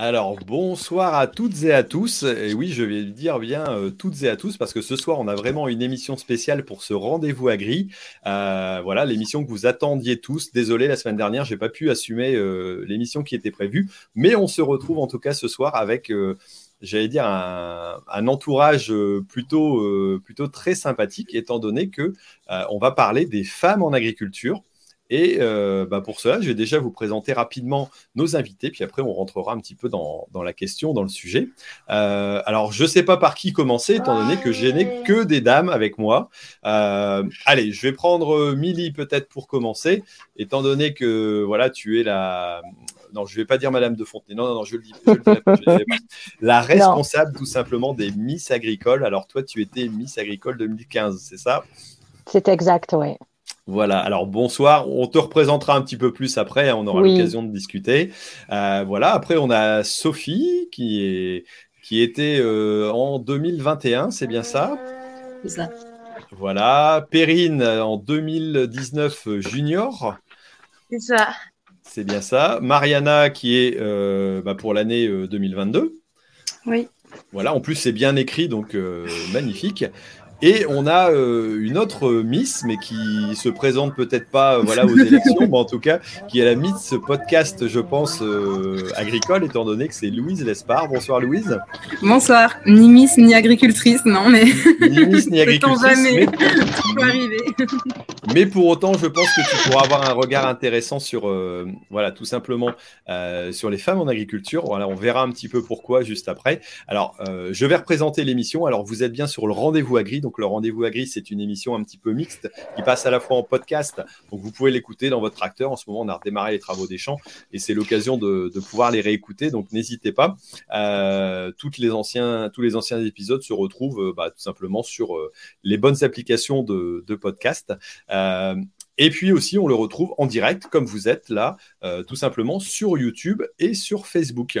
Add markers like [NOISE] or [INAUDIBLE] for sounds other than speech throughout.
Alors, bonsoir à toutes et à tous. Et oui, je vais dire bien euh, toutes et à tous parce que ce soir, on a vraiment une émission spéciale pour ce rendez-vous agri. Euh, voilà, l'émission que vous attendiez tous. Désolé, la semaine dernière, j'ai pas pu assumer euh, l'émission qui était prévue, mais on se retrouve en tout cas ce soir avec j'allais dire, un, entourage plutôt, plutôt très sympathique, étant donné que on va parler des femmes en agriculture. Et euh, bah, pour cela, je vais déjà vous présenter rapidement nos invités, puis après on rentrera un petit peu dans, la question, dans le sujet. Euh, alors, je ne sais pas par qui commencer, étant donné que je n'ai que des dames avec moi. Euh, allez, je vais prendre Milly peut-être pour commencer, étant donné que voilà, tu es la... Non, je ne vais pas dire Madame de Fontenay. Non, non, non, je le dis. [LAUGHS] la responsable tout simplement des Miss Agricoles. Alors toi, tu étais Miss Agricole 2015, c'est ça? C'est exact, oui. Voilà, alors bonsoir, on te représentera un petit peu plus après, hein, on aura l'occasion de discuter. Euh, voilà, après on a Sophie qui, est, qui était euh, en 2021, c'est bien ça? C'est ça. Voilà, Perrine en 2019 junior. C'est ça. C'est bien ça. Mariana qui est euh, bah, pour l'année 2022. Oui. Voilà, en plus c'est bien écrit, donc magnifique. Et on a euh, une autre Miss, mais qui se présente peut-être pas euh, voilà, aux élections, mais en tout cas, qui est la Miss podcast, je pense, euh, agricole, étant donné que c'est Louise Lespard. Bonsoir Louise. Bonsoir. Ni Miss, ni agricultrice, non, mais. Ni Miss, ni [LAUGHS] agricultrice. jamais. Mais... [LAUGHS] arriver. [LAUGHS] mais pour autant, je pense que tu pourras avoir un regard intéressant sur, voilà, tout simplement, sur les femmes en agriculture. Voilà, on verra un petit peu pourquoi juste après. Alors, je vais représenter l'émission. Alors, vous êtes bien sur le rendez-vous agri donc le rendez-vous à gris, c'est une émission un petit peu mixte qui passe à la fois en podcast. Donc vous pouvez l'écouter dans votre tracteur. En ce moment, on a redémarré les travaux des champs et c'est l'occasion de, pouvoir les réécouter. Donc n'hésitez pas. Euh, les anciens, tous les anciens épisodes se retrouvent euh, bah, tout simplement sur euh, les bonnes applications de, podcast. Et puis aussi, on le retrouve en direct, comme vous êtes là, tout simplement sur YouTube et sur Facebook.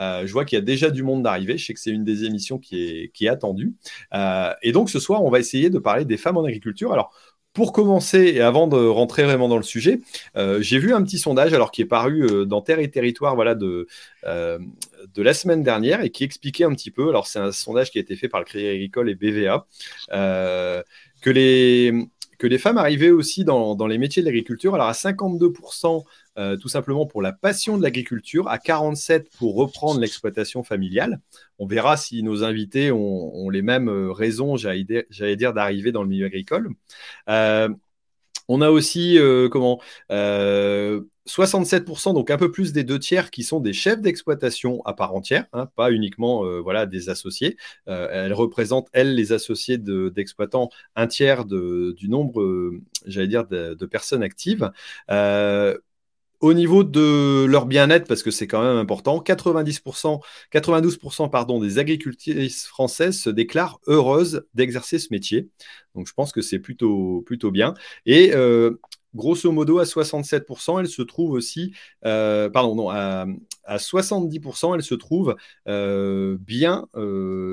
Euh, je vois qu'il y a déjà du monde d'arriver. Je sais que c'est une des émissions qui est, qui est attendue. Euh, et donc ce soir, on va essayer de parler des femmes en agriculture. Alors, pour commencer et avant de rentrer vraiment dans le sujet, euh, j'ai vu un petit sondage alors qui est paru dans Terre et Territoire voilà, de, de la semaine dernière et qui expliquait un petit peu, alors c'est un sondage qui a été fait par le Crédit Agricole et BVA, que les, que les femmes arrivaient aussi dans, dans les métiers de l'agriculture. Alors à 52%, euh, tout simplement pour la passion de l'agriculture, à 47 pour reprendre l'exploitation familiale. On verra si nos invités ont, les mêmes euh, raisons, j'allais dire, d'arriver dans le milieu agricole. Euh, on a aussi comment 67%, donc un peu plus des deux tiers, qui sont des chefs d'exploitation à part entière, hein, pas uniquement voilà, des associés. elles représentent, elles, les associés d'exploitants, un tiers du nombre, j'allais dire, de, de, personnes actives. Au niveau de leur bien-être, parce que c'est quand même important, 90%, 92% pardon, des agricultrices françaises se déclarent heureuses d'exercer ce métier. Donc je pense que c'est plutôt, plutôt bien. Et euh, grosso modo, à 67%, elles se trouvent aussi, euh, pardon, non, à, 70%, elles se trouvent euh, bien,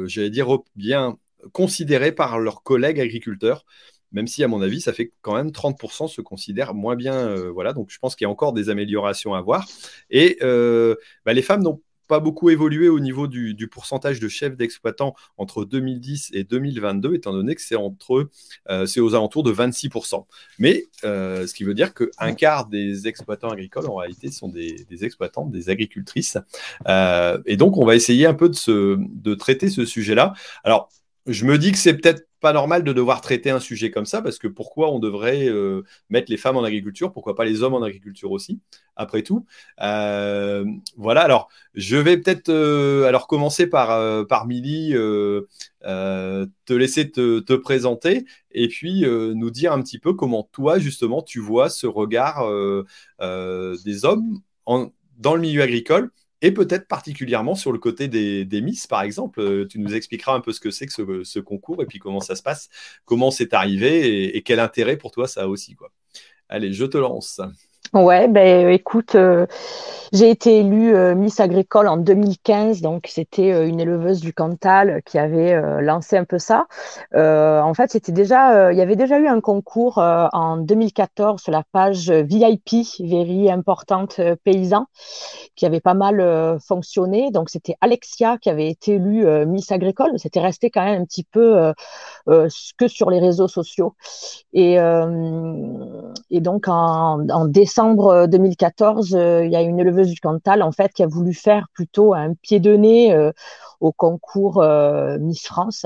j'allais dire, bien considérées par leurs collègues agriculteurs même si à mon avis, ça fait quand même 30% se considèrent moins bien. Euh, voilà, donc je pense qu'il y a encore des améliorations à voir. Et euh, bah, les femmes n'ont pas beaucoup évolué au niveau du, pourcentage de chefs d'exploitants entre 2010 et 2022, étant donné que c'est entre euh, c'est aux alentours de 26%. Mais ce qui veut dire qu'un quart des exploitants agricoles, en réalité, sont des, des exploitantes, des agricultrices. et donc, on va essayer un peu de, de traiter ce sujet-là. Alors, je me dis que c'est peut-être pas normal de devoir traiter un sujet comme ça, parce que pourquoi on devrait euh, mettre les femmes en agriculture Pourquoi pas les hommes en agriculture aussi, après tout. Euh, Voilà, alors je vais peut-être euh, alors commencer par, par Milly, te laisser te, présenter, et puis nous dire un petit peu comment toi, justement, tu vois ce regard des hommes dans le milieu agricole et peut-être particulièrement sur le côté des, des, Miss, par exemple. Euh, tu nous expliqueras un peu ce que c'est que ce, concours et puis comment ça se passe, comment c'est arrivé et, quel intérêt pour toi ça a aussi. Quoi. Allez, je te lance. Ouais, ben écoute, euh, j'ai été élue euh, Miss Agricole en 2015, donc c'était euh, une éleveuse du Cantal qui avait lancé un peu ça. en fait, c'était déjà, il y avait déjà eu un concours en 2014 sur la page VIP, Very Importante Paysan, qui avait pas mal fonctionné. Donc c'était Alexia qui avait été élue Miss Agricole, c'était resté quand même un petit peu que sur les réseaux sociaux. Et, et donc en, en décembre décembre 2014, euh, euh, il y a une éleveuse du Cantal en fait qui a voulu faire plutôt un pied de nez euh, au concours Miss France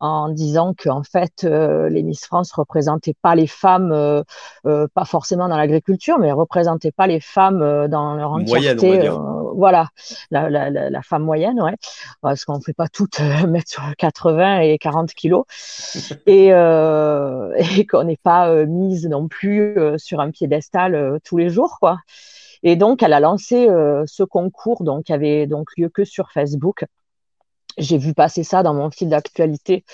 en disant que en fait les Miss France représentaient pas les femmes, pas forcément dans l'agriculture, mais représentaient pas les femmes dans leur entièreté. voilà, la, femme moyenne, ouais, parce qu'on fait pas toutes [LAUGHS] mettre sur 80 et 40 kilos, [LAUGHS] et, et qu'on n'est pas mise non plus sur un piédestal tous les jours, quoi. Et donc, elle a lancé ce concours, donc qui avait donc lieu que sur Facebook j'ai vu passer ça dans mon fil d'actualité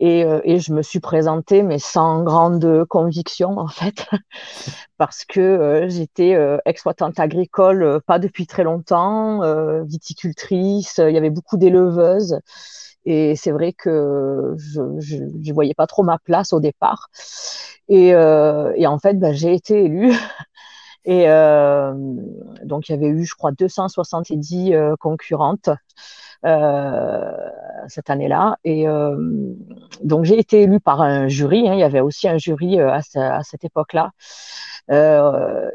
et, euh, et, je me suis présentée, mais sans grande conviction en fait, [LAUGHS] parce que euh, j'étais euh, exploitante agricole pas depuis très longtemps, viticultrice, il y avait beaucoup d'éleveuses. Et c'est vrai que je ne voyais pas trop ma place au départ. Et, et en fait, bah, j'ai été élue. [LAUGHS] Et donc, il y avait eu, je crois, 270 concurrentes. Euh, cette année-là. Et euh, donc j'ai été élue par un jury. Hein. il y avait aussi un jury euh, à, cette époque-là.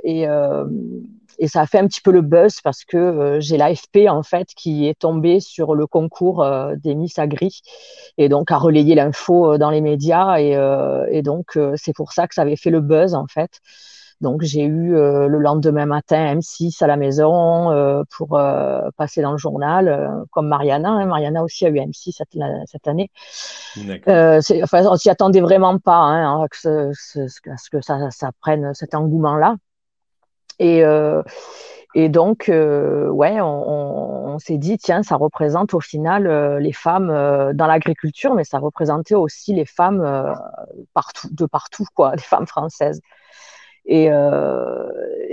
et ça a fait un petit peu le buzz parce que j'ai l'AFP en fait qui est tombée sur le concours des Miss Agri et donc a relayé l'info dans les médias et donc c'est pour ça que ça avait fait le buzz en fait. Donc j'ai eu euh, le lendemain matin M6 à la maison euh, pour euh, passer dans le journal, comme Mariana. Hein. Mariana aussi a eu M6 cette, année. enfin, on s'y attendait vraiment pas hein, à, ce, que ça, prenne cet engouement-là. Et, et donc, ouais, on, s'est dit, tiens, ça représente au final les femmes dans l'agriculture, mais ça représentait aussi les femmes partout, de partout, quoi, [LAUGHS] les femmes françaises. Et, euh,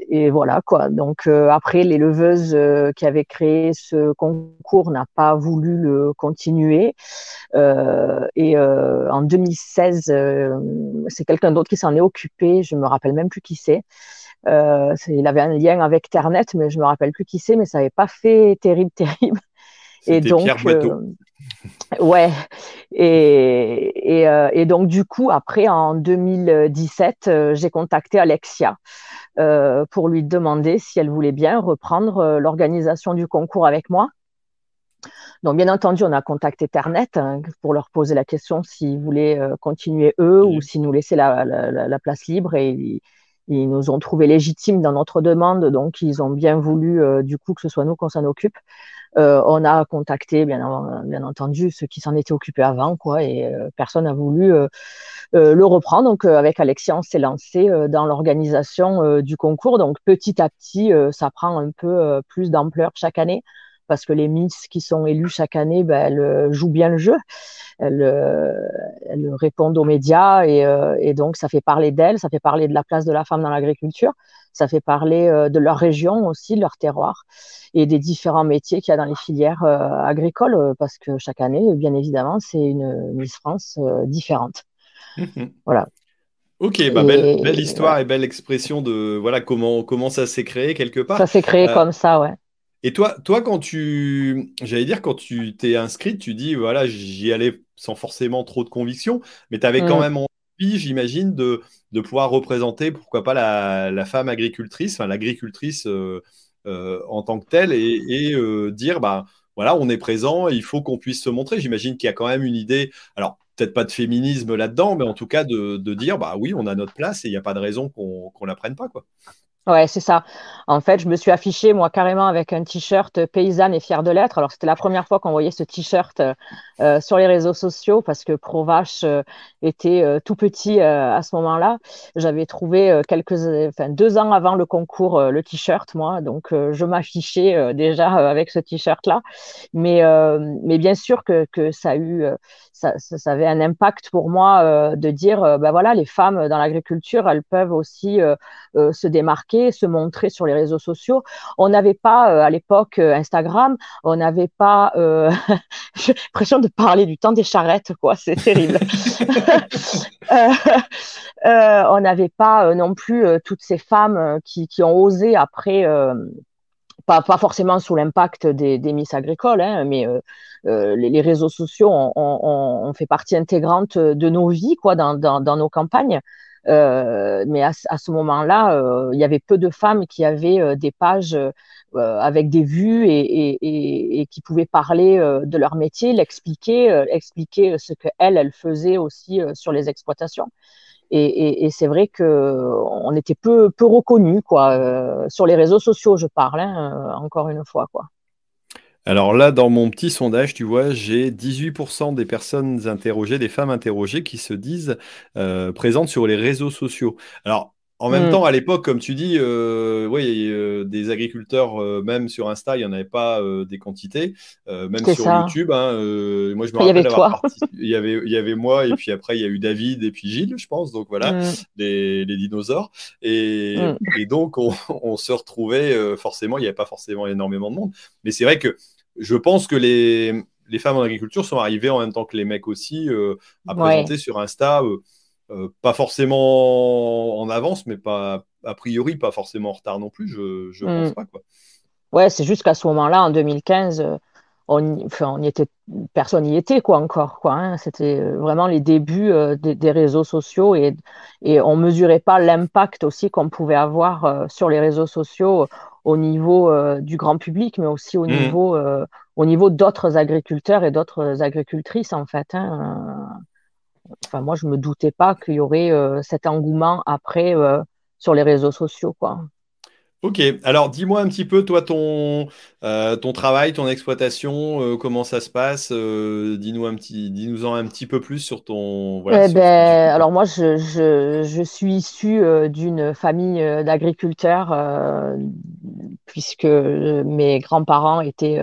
et voilà quoi. Donc euh, après, l'éleveuse euh, qui avait créé ce concours n'a pas voulu le continuer. Euh, et en 2016, c'est quelqu'un d'autre qui s'en est occupé. Je me rappelle même plus qui c'est. il avait un lien avec Ternet, mais je me rappelle plus qui c'est. Mais ça n'avait pas fait terrible, [LAUGHS] terrible. Et donc, Pierre Ouais. Et, et, euh, et, donc, du coup, après, en 2017, euh, j'ai contacté Alexia euh, pour lui demander si elle voulait bien reprendre l'organisation du concours avec moi. Donc, bien entendu, on a contacté Ternet hein, pour leur poser la question s'ils voulaient continuer eux ou s'ils nous laissaient la, la, la, place libre. Et ils, ils, nous ont trouvé légitimes dans notre demande. Donc, ils ont bien voulu, du coup, que ce soit nous qu'on s'en occupe. Euh, on a contacté, bien, entendu, ceux qui s'en étaient occupés avant, quoi, et euh, personne n'a voulu euh, le reprendre. Donc, avec Alexia, on s'est lancé dans l'organisation du concours. Donc, petit à petit, ça prend un peu plus d'ampleur chaque année parce que les Miss qui sont élues chaque année, ben, elles jouent bien le jeu, elles, elles répondent aux médias et, et donc ça fait parler d'elles, ça fait parler de la place de la femme dans l'agriculture, ça fait parler de leur région aussi, de leur terroir et des différents métiers qu'il y a dans les filières euh, agricoles, euh, parce que chaque année, bien évidemment, c'est une Miss France euh, différente. Mhm. Voilà. Ok, bah belle, histoire et belle expression de voilà comment, comment ça s'est créé quelque part. Ça s'est créé comme ça, ouais. Et toi, toi, quand tu, j'allais dire, quand tu t'es inscrite, tu dis, voilà, j'y allais sans forcément trop de conviction, mais tu avais quand mm. même envie, j'imagine, de, de pouvoir représenter, pourquoi pas, la, la femme agricultrice, l'agricultrice euh, en tant que tel et, euh, dire bah voilà, on est présent, il faut qu'on puisse se montrer. J'imagine qu'il y a quand même une idée, alors peut-être pas de féminisme là-dedans, mais en tout cas de, dire bah oui, on a notre place et il n'y a pas de raison qu'on ne la prenne pas. quoi. Ouais, c'est ça. En fait, je me suis affichée, moi, carrément avec un t-shirt paysanne et fière de l'être. Alors, c'était la première fois qu'on voyait ce t-shirt sur les réseaux sociaux parce que Provache était tout petit à ce moment-là. J'avais trouvé quelques, enfin, deux ans avant le concours le t-shirt, moi, donc je m'affichais déjà avec ce t-shirt-là. Mais, mais bien sûr que, que ça a eu, ça, ça, avait un impact pour moi de dire, ben voilà, les femmes dans l'agriculture, elles peuvent aussi se démarquer, se montrer sur les réseaux sociaux. On n'avait pas à l'époque Instagram, on n'avait pas, [LAUGHS] j'ai l'impression de parler du temps des charrettes, quoi, c'est terrible. [LAUGHS] [LAUGHS] Euh, euh, on n'avait pas euh, non plus toutes ces femmes qui, ont osé après, pas, pas, forcément sous l'impact des, Miss agricoles, hein, mais les, réseaux sociaux ont, fait partie intégrante de nos vies, quoi, dans, dans nos campagnes. Euh, mais à, ce moment-là, il y avait peu de femmes qui avaient des pages avec des vues et, qui pouvaient parler de leur métier, l'expliquer, expliquer ce qu'elles, elles faisaient aussi sur les exploitations. Et, c'est vrai que on était peu, peu reconnus, quoi, sur les réseaux sociaux, je parle, hein, encore une fois, quoi. Alors là, dans mon petit sondage, tu vois, j'ai 18% des personnes interrogées, des femmes interrogées qui se disent euh, présentes sur les réseaux sociaux. Alors, en même mmh. temps, à l'époque, comme tu dis, euh, oui, euh, des agriculteurs, même sur Insta, il n'y en avait pas des quantités, même sur YouTube. Hein, moi, je me rappelle avoir [LAUGHS] il y avait, il y avait moi, et puis après, il y a eu David et puis Gilles, je pense. Donc voilà, mmh. les, dinosaures. Et, mmh. donc, on, [LAUGHS] on, se retrouvait, forcément, il n'y avait pas forcément énormément de monde. Mais c'est vrai que je pense que les, les, femmes en agriculture sont arrivées en même temps que les mecs aussi euh, à présenter sur Insta, euh, euh, pas forcément en avance, mais pas a priori pas forcément en retard non plus. Je ne pense mm. pas quoi. Ouais, c'est juste qu'à ce moment-là, en 2015, on, enfin, on y était, personne n'y était quoi encore quoi. Hein. C'était vraiment les débuts des, réseaux sociaux et, et on mesurait pas l'impact aussi qu'on pouvait avoir sur les réseaux sociaux au niveau euh, du grand public, mais aussi au mmh. niveau, euh, au niveau d'autres agriculteurs et d'autres agricultrices, en fait. Hein. Enfin, moi, je me doutais pas qu'il y aurait euh, cet engouement après sur les réseaux sociaux, quoi. Ok, alors dis-moi un petit peu, toi, ton, euh, ton travail, ton exploitation, euh, comment ça se passe euh, Dis-nous un petit, dis-nous-en un petit peu plus sur ton. Voilà, eh ben, alors moi, je, je, je suis issue d'une famille d'agriculteurs, puisque mes grands-parents étaient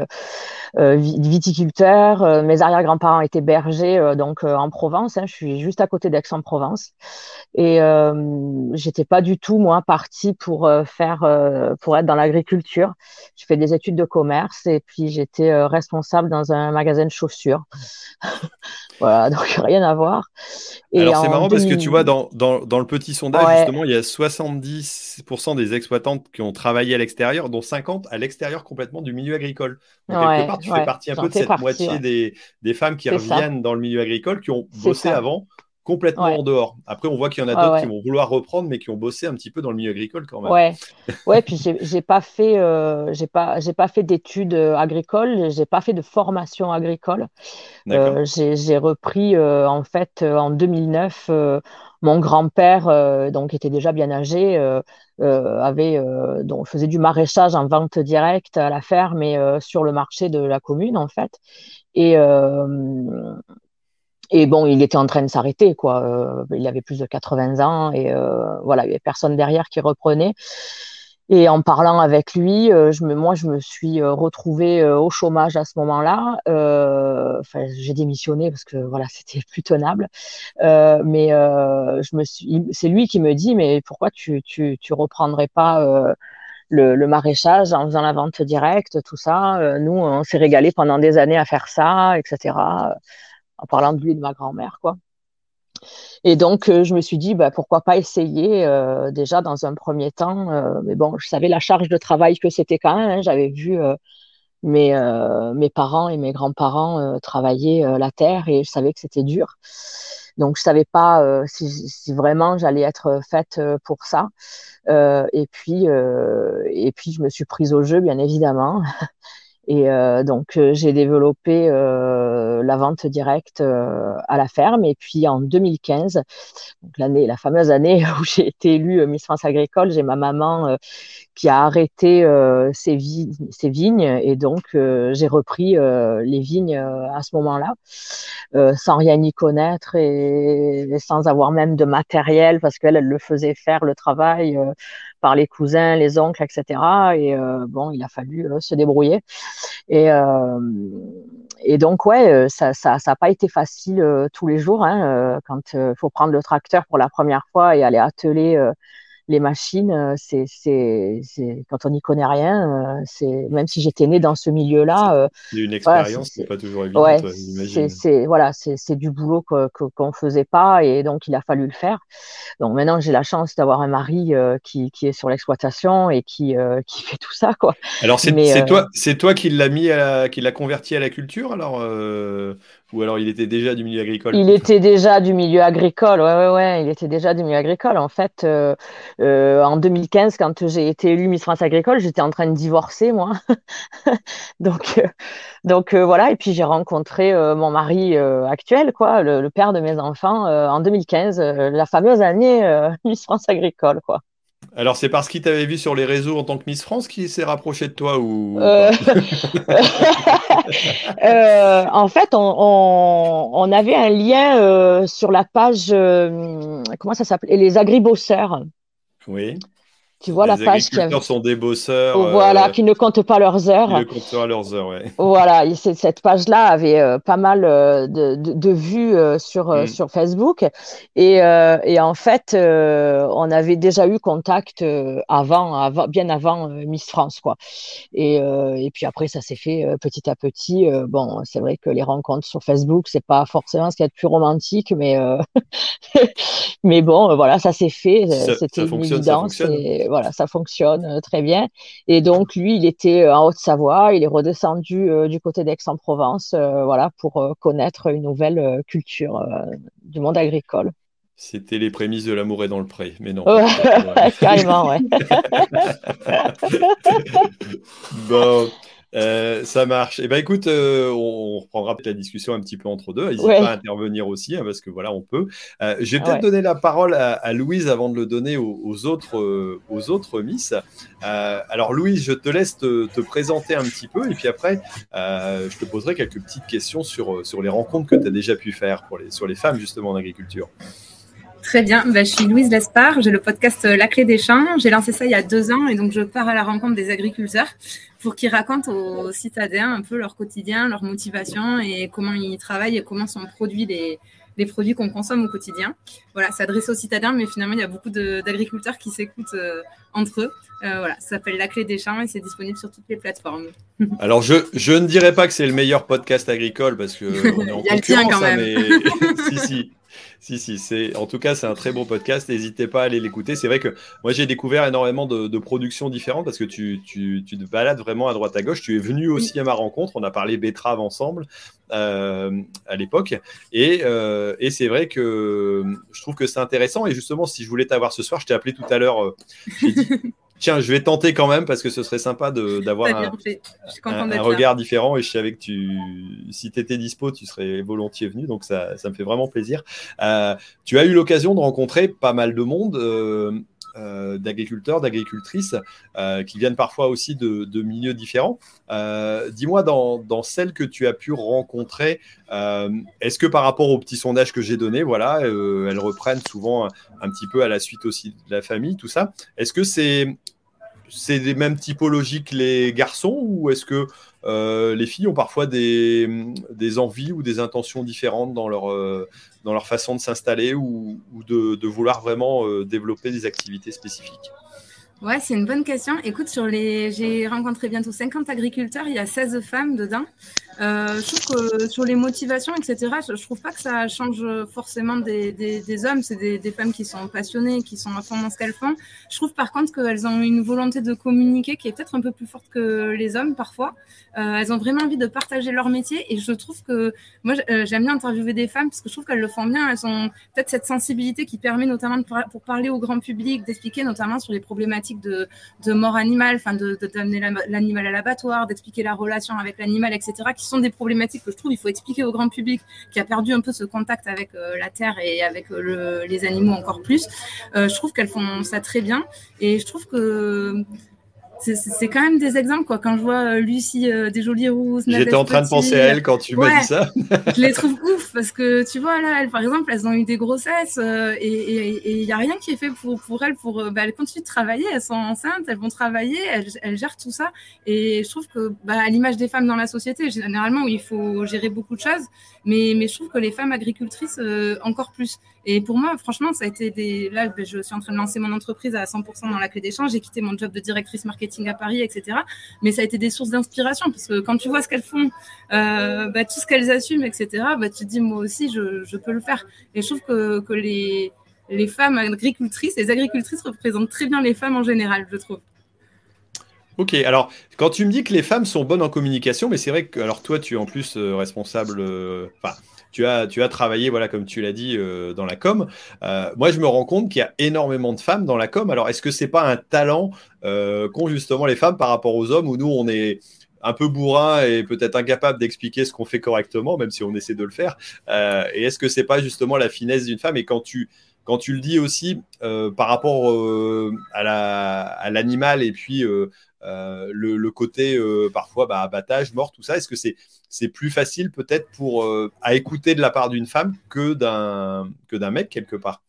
viticulteurs, mes arrière-grands-parents étaient bergers, donc en Provence. Hein, je suis juste à côté d'Aix-en-Provence, et j'étais pas du tout moi partie pour faire pour être dans l'agriculture. Je fais des études de commerce et puis j'étais euh, responsable dans un magasin de chaussures. [LAUGHS] voilà, donc [LAUGHS] rien à voir. Et Alors c'est marrant parce que tu vois, dans, dans, dans le petit sondage, justement, il y a 70% des exploitantes qui ont travaillé à l'extérieur, dont 50 à l'extérieur complètement du milieu agricole. Donc, quelque part, tu fais partie un peu de cette moitié des, des, femmes qui reviennent dans le milieu agricole, qui ont bossé avant complètement en dehors. Après, on voit qu'il y en a d'autres qui vont vouloir reprendre, mais qui ont bossé un petit peu dans le milieu agricole quand même. Ouais, ouais. puis j'ai pas fait, euh, j'ai pas, j'ai pas fait d'études euh, agricoles, j'ai pas fait de formation agricole. Euh, j'ai repris en fait en 2009. mon grand-père, donc était déjà bien âgé, avait donc faisait du maraîchage en vente directe à la ferme et sur le marché de la commune en fait. Et et bon, il était en train de s'arrêter, quoi. Euh, il avait plus de 80 ans et euh, voilà, il y avait personne derrière qui reprenait. Et en parlant avec lui, euh, je me, moi, je me suis retrouvée au chômage à ce moment-là. Enfin, j'ai démissionné parce que voilà, [LAUGHS] c'était plus tenable. mais je me suis, c'est lui qui me dit, mais pourquoi tu tu, tu reprendrais pas le, le, maraîchage en faisant la vente directe, tout ça? nous, on s'est régalé pendant des années à faire ça, etc en parlant de lui et de ma grand-mère, quoi. Et donc, euh, je me suis dit, bah, pourquoi pas essayer euh, déjà dans un premier temps. Euh, mais bon, je savais la charge de travail que c'était quand même. Hein. J'avais vu mes, mes parents et mes grands-parents travailler la terre et je savais que c'était dur. Donc, je savais pas si, si, vraiment j'allais être faite pour ça. et puis, et puis, je me suis prise au jeu, bien évidemment. Et euh, donc, euh, j'ai développé euh, la vente directe à la ferme. Et puis, en 2015, donc l'année, la fameuse année [LAUGHS] où j'ai été élue Miss France Agricole, j'ai ma maman qui a arrêté ses, ses, vignes et donc j'ai repris les vignes à ce moment-là, sans rien y connaître et, sans avoir même de matériel parce qu'elle elle le faisait faire le travail par les cousins, les oncles, etc. Et bon, il a fallu se débrouiller. Et et donc, ouais, ça n'a ça, ça pas été facile tous les jours. Hein, quand il faut prendre le tracteur pour la première fois et aller atteler les machines, euh, c'est, c'est, quand on n'y connaît rien, euh, c'est même si j'étais née dans ce milieu-là. Euh, c'est une expérience qui n'est pas toujours évidente, ouais, c'est, c'est, voilà, c'est, c'est du boulot que, qu'on ne faisait pas et donc il a fallu le faire. Donc maintenant j'ai la chance d'avoir un mari qui, qui est sur l'exploitation et qui, [LAUGHS] qui fait tout ça, quoi. Alors c'est, c'est toi, c'est toi qui l'a mis, à qui l'a converti à la culture, alors ou alors il était déjà du milieu agricole Il était déjà du milieu agricole, ouais, ouais, ouais. Il était déjà du milieu agricole. En fait, euh, euh, en 2015, quand j'ai été élue Miss France Agricole, j'étais en train de divorcer, moi. [LAUGHS] donc, euh, donc voilà. Et puis j'ai rencontré mon mari actuel, quoi, le, père de mes enfants, en 2015, la fameuse année [LAUGHS] Miss France Agricole, quoi. Alors, c'est parce qu'il t'avait vu sur les réseaux en tant que Miss France qu'il s'est rapproché de toi ou euh, [LAUGHS] [LAUGHS] euh, En fait, on, avait un lien euh, sur la page, comment ça s'appelait Les agribosseurs. Oui. Tu vois la page qui sont des bosseurs. Euh, voilà, qui ne comptent pas leurs heures. Qui ne comptent pas leurs heures, ouais. Voilà, cette page-là avait euh, pas mal euh, de, de, vues sur, mm. sur Facebook. Et, et en fait, on avait déjà eu contact avant, avant, bien avant Miss France, quoi. Et, et puis après, ça s'est fait petit à petit. bon, c'est vrai que les rencontres sur Facebook, c'est pas forcément ce qu'il y a de plus romantique, mais, [LAUGHS] mais bon, voilà, ça s'est fait. C'était une évidence voilà, ça fonctionne euh, très bien. Et donc, lui, il était euh, en Haute-Savoie, il est redescendu euh, du côté d'Aix-en-Provence, voilà, pour connaître une nouvelle culture du monde agricole. C'était les prémices de l'amour et dans le pré, mais non. [LAUGHS] Carrément, ouais. [LAUGHS] bon, euh, ça marche. Eh ben écoute, euh, on, reprendra peut-être la discussion un petit peu entre deux. N'hésite pas à intervenir aussi, hein, parce que voilà, on peut. Euh, je vais peut-être donner la parole à, Louise avant de le donner aux, autres, aux autres Miss. alors Louise, je te laisse te, présenter un petit peu, et puis après, je te poserai quelques petites questions sur, sur les rencontres que tu as déjà pu faire pour les, sur les femmes justement en agriculture. Très bien, bah, je suis Louise Lespard, j'ai le podcast La Clé des Champs. J'ai lancé ça il y a deux ans et donc je pars à la rencontre des agriculteurs pour qu'ils racontent aux citadins un peu leur quotidien, leur motivation et comment ils travaillent et comment sont produits les, les produits qu'on consomme au quotidien. Voilà, s'adresse aux citadins, mais finalement, il y a beaucoup d'agriculteurs qui s'écoutent euh, entre eux. Euh, voilà, ça s'appelle La Clé des Champs et c'est disponible sur toutes les plateformes. [LAUGHS] Alors, je, je ne dirais pas que c'est le meilleur podcast agricole parce que [LAUGHS] est en il y a le tien quand hein, même. [LAUGHS] si, si. Si, si, c'est en tout cas c'est un très bon podcast. N'hésitez pas à aller l'écouter. C'est vrai que moi j'ai découvert énormément de, productions différentes parce que tu, tu, tu, te balades vraiment à droite à gauche. Tu es venu aussi à ma rencontre. On a parlé betterave ensemble euh, à l'époque et, euh, et c'est vrai que je trouve que c'est intéressant. Et justement, si je voulais t'avoir ce soir, je t'ai appelé tout à l'heure. [LAUGHS] Tiens, je vais tenter quand même parce que ce serait sympa d'avoir un, un, regard différent et je savais que tu, si tu étais dispo, tu serais volontiers venu, donc ça, ça me fait vraiment plaisir. Euh, tu as eu l'occasion de rencontrer pas mal de monde. Euh, euh, d'agriculteurs, d'agricultrices qui viennent parfois aussi de, milieux différents. Dis-moi, dans, celles que tu as pu rencontrer, est-ce que par rapport au petit sondage que j'ai donné, voilà, elles reprennent souvent un, petit peu à la suite aussi de la famille, tout ça. Est-ce que c'est c'est des mêmes typologies que les garçons ou est-ce que euh, les filles ont parfois des, envies ou des intentions différentes dans leur, euh, façon de s'installer ou, de, de, vouloir vraiment euh, développer des activités spécifiques? Ouais, c'est une bonne question. Écoute, sur les, j'ai rencontré bientôt 50 agriculteurs, il y a 16 femmes dedans. Euh, je trouve que sur les motivations, etc., je, je trouve pas que ça change forcément des, des, des hommes. C'est des, des, femmes qui sont passionnées, qui sont à fond dans ce qu'elles font. Je trouve par contre qu'elles ont une volonté de communiquer qui est peut-être un peu plus forte que les hommes parfois. Euh, elles ont vraiment envie de partager leur métier et je trouve que moi euh, j'aime bien interviewer des femmes parce que je trouve qu'elles le font bien. Elles ont peut-être cette sensibilité qui permet notamment de, pour parler au grand public, d'expliquer notamment sur les problématiques de, de mort animale, enfin de d'amener l'animal à l'abattoir, d'expliquer la relation avec l'animal, etc. qui sont des problématiques que je trouve il faut expliquer au grand public qui a perdu un peu ce contact avec euh, la terre et avec euh, les animaux encore plus. Euh, je trouve qu'elles font ça très bien et je trouve que c'est quand même des exemples quoi. Quand je vois euh, Lucie euh, des jolies rousses, j'étais en train de penser à elle quand tu m'as dit ça. [LAUGHS] je les trouve ouf parce que tu vois là, elles, par exemple, elles ont eu des grossesses euh, et il n'y a rien qui est fait pour pour elles pour bah, elles continuent de travailler, elles sont enceintes, elles vont travailler, elles, elles gèrent tout ça et je trouve que bah, à l'image des femmes dans la société, généralement où il faut gérer beaucoup de choses, mais je trouve que les femmes agricultrices encore plus. Et pour moi, franchement, ça a été des là, bah, je suis en train de lancer mon entreprise à 100% dans la clé d'échange, j'ai quitté mon job de directrice marketing à Paris, etc. Mais ça a été des sources d'inspiration parce que quand tu vois ce qu'elles font, euh, bah, tout ce qu'elles assument, etc., bah, tu te dis moi aussi je, peux le faire. Et je trouve que, les femmes agricultrices, les agricultrices représentent très bien les femmes en général, je trouve. Ok, alors quand tu me dis que les femmes sont bonnes en communication, mais c'est vrai que alors toi tu es en plus euh, responsable, euh, enfin tu as, tu as travaillé, voilà, comme tu l'as dit, euh, dans la com. Moi, je me rends compte qu'il y a énormément de femmes dans la com. Alors, est-ce que c'est pas un talent qu'ont justement les femmes par rapport aux hommes où nous, on est un peu bourrin et peut-être incapable d'expliquer ce qu'on fait correctement, même si on essaie de le faire. et est-ce que c'est pas justement la finesse d'une femme? Et quand tu quand tu le dis aussi par rapport à l'animal et puis le, côté parfois bah, abattage, mort, tout ça, est-ce que c'est c'est plus facile peut-être pour euh, à écouter de la part d'une femme que d'un que d'un mec quelque part?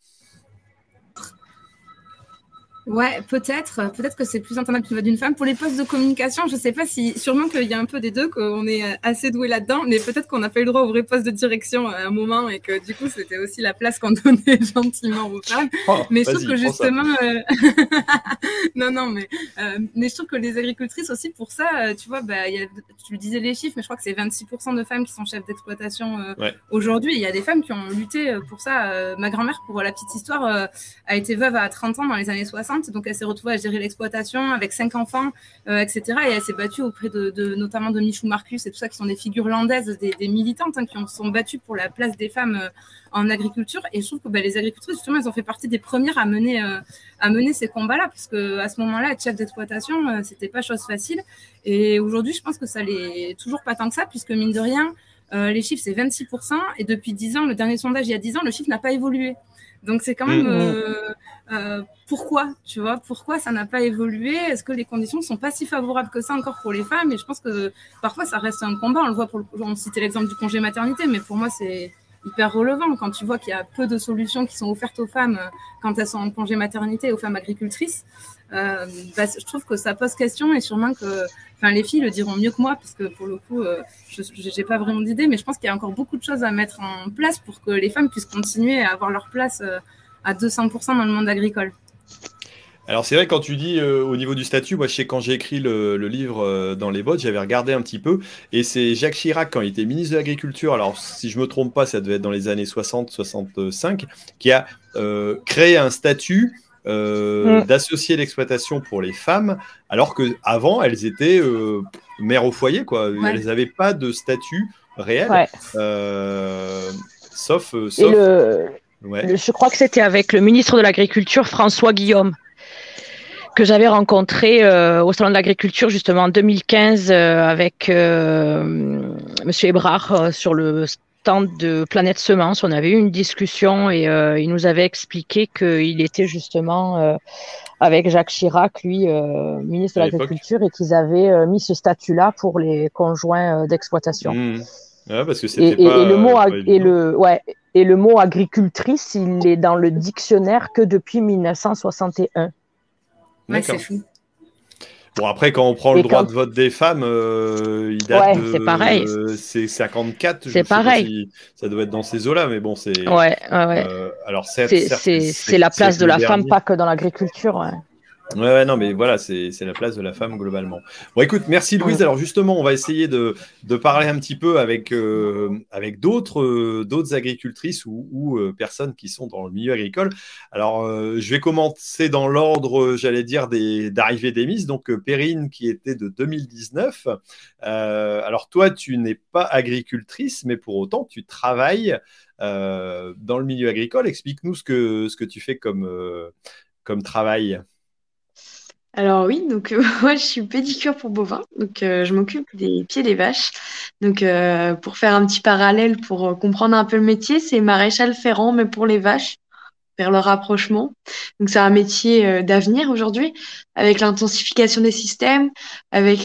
Ouais, peut-être. Peut-être que c'est plus entendable d'une femme. Pour les postes de communication, je sais pas si, sûrement qu'il y a un peu des deux, qu'on est assez doué là-dedans, mais peut-être qu'on n'a pas eu le droit au vrai poste de direction à un moment et que du coup, c'était aussi la place qu'on [LAUGHS] donnait gentiment aux femmes. Oh, mais je trouve que justement, euh, [LAUGHS] non, non, mais, euh, mais je trouve que les agricultrices aussi, pour ça, euh, tu vois, bah, y a... tu disais les chiffres, mais je crois que c'est 26% de femmes qui sont chefs d'exploitation aujourd'hui. Il y a des femmes qui ont lutté pour ça. ma grand-mère, pour la petite histoire, a été veuve à 30 ans dans les années 60 donc elle s'est retrouvée à gérer l'exploitation avec cinq enfants, euh, etc. Et elle s'est battue auprès de, notamment de Michou Marcus et tout ça, qui sont des figures landaises, des, militantes hein, qui ont, sont battues pour la place des femmes euh, en agriculture. Et je trouve que bah, les agricultrices, justement, elles ont fait partie des premières à mener, euh, à mener ces combats-là, parce que à ce moment-là, être chef d'exploitation, c'était pas chose facile. Et aujourd'hui, je pense que ça l'est toujours pas tant que ça, puisque mine de rien, les chiffres, c'est 26%. Et depuis 10 ans, le dernier sondage, il y a 10 ans, le chiffre n'a pas évolué. Donc c'est quand même mm, mm. Euh, euh, pourquoi, tu vois, pourquoi ça n'a pas évolué? Est-ce que les conditions ne sont pas si favorables que ça encore pour les femmes? Et je pense que parfois ça reste un combat. On le voit pour, le, on citait l'exemple du congé maternité, mais pour moi c'est hyper relevant quand tu vois qu'il y a peu de solutions qui sont offertes aux femmes euh, quand elles sont en congé maternité, aux femmes agricultrices. Euh, bah, je trouve que ça pose question et sûrement que enfin, les filles le diront mieux que moi parce que pour le coup, euh, je n'ai pas vraiment d'idée, mais je pense qu'il y a encore beaucoup de choses à mettre en place pour que les femmes puissent continuer à avoir leur place à 200% dans le monde agricole. Alors c'est vrai quand tu dis euh, au niveau du statut, moi je sais quand j'ai écrit le, livre euh, dans les bottes, j'avais regardé un petit peu et c'est Jacques Chirac quand il était ministre de l'Agriculture, alors si je me trompe pas, ça devait être dans les années 60-65, qui a euh, créé un statut mm. d'associé d'exploitation pour les femmes, alors que avant elles étaient mères au foyer quoi, elles n'avaient pas de statut réel, sauf, sauf... Je crois que c'était avec le ministre de l'Agriculture François Guillaume que j'avais rencontré euh, au salon de l'agriculture justement en 2015 euh, avec euh, Monsieur Ebrard sur le stand de Planète Semence. On avait eu une discussion et il nous avait expliqué qu'il était justement avec Jacques Chirac, lui, ministre de l'Agriculture, et qu'ils avaient mis ce statut-là pour les conjoints d'exploitation. Mmh. Parce que et, et, le mot et le ouais et le mot agricultrice, il est dans le dictionnaire que depuis 1961. Ouais, c'est fou. Bon, après, quand on prend le droit de vote des femmes, euh, il date ouais, c'est pareil. c'est 54. C'est pareil. ça doit être dans ces eaux-là, mais bon, c'est. Ouais, ouais, ouais. Euh, alors, c'est la place de la femme, pas que dans l'agriculture. Ouais. Ouais, non, mais voilà, c'est la place de la femme globalement. Bon, écoute, merci Louise. Alors justement, on va essayer de, de parler un petit peu avec, euh, avec d'autres euh, d'autres agricultrices ou, ou euh, personnes qui sont dans le milieu agricole. Alors, je vais commencer dans l'ordre, j'allais dire, d'arrivée des, mises. Donc, Perrine, qui était de 2019. alors, toi, tu n'es pas agricultrice, mais pour autant, tu travailles dans le milieu agricole. Explique-nous ce que, ce que tu fais comme, comme travail. Alors oui, donc euh, [LAUGHS] moi je suis pédicure pour bovins, donc euh, je m'occupe des pieds des vaches. Donc euh, pour faire un petit parallèle, pour comprendre un peu le métier, c'est maréchal ferrand mais pour les vaches. vers le rapprochement. Donc c'est un métier d'avenir aujourd'hui, avec l'intensification des systèmes, avec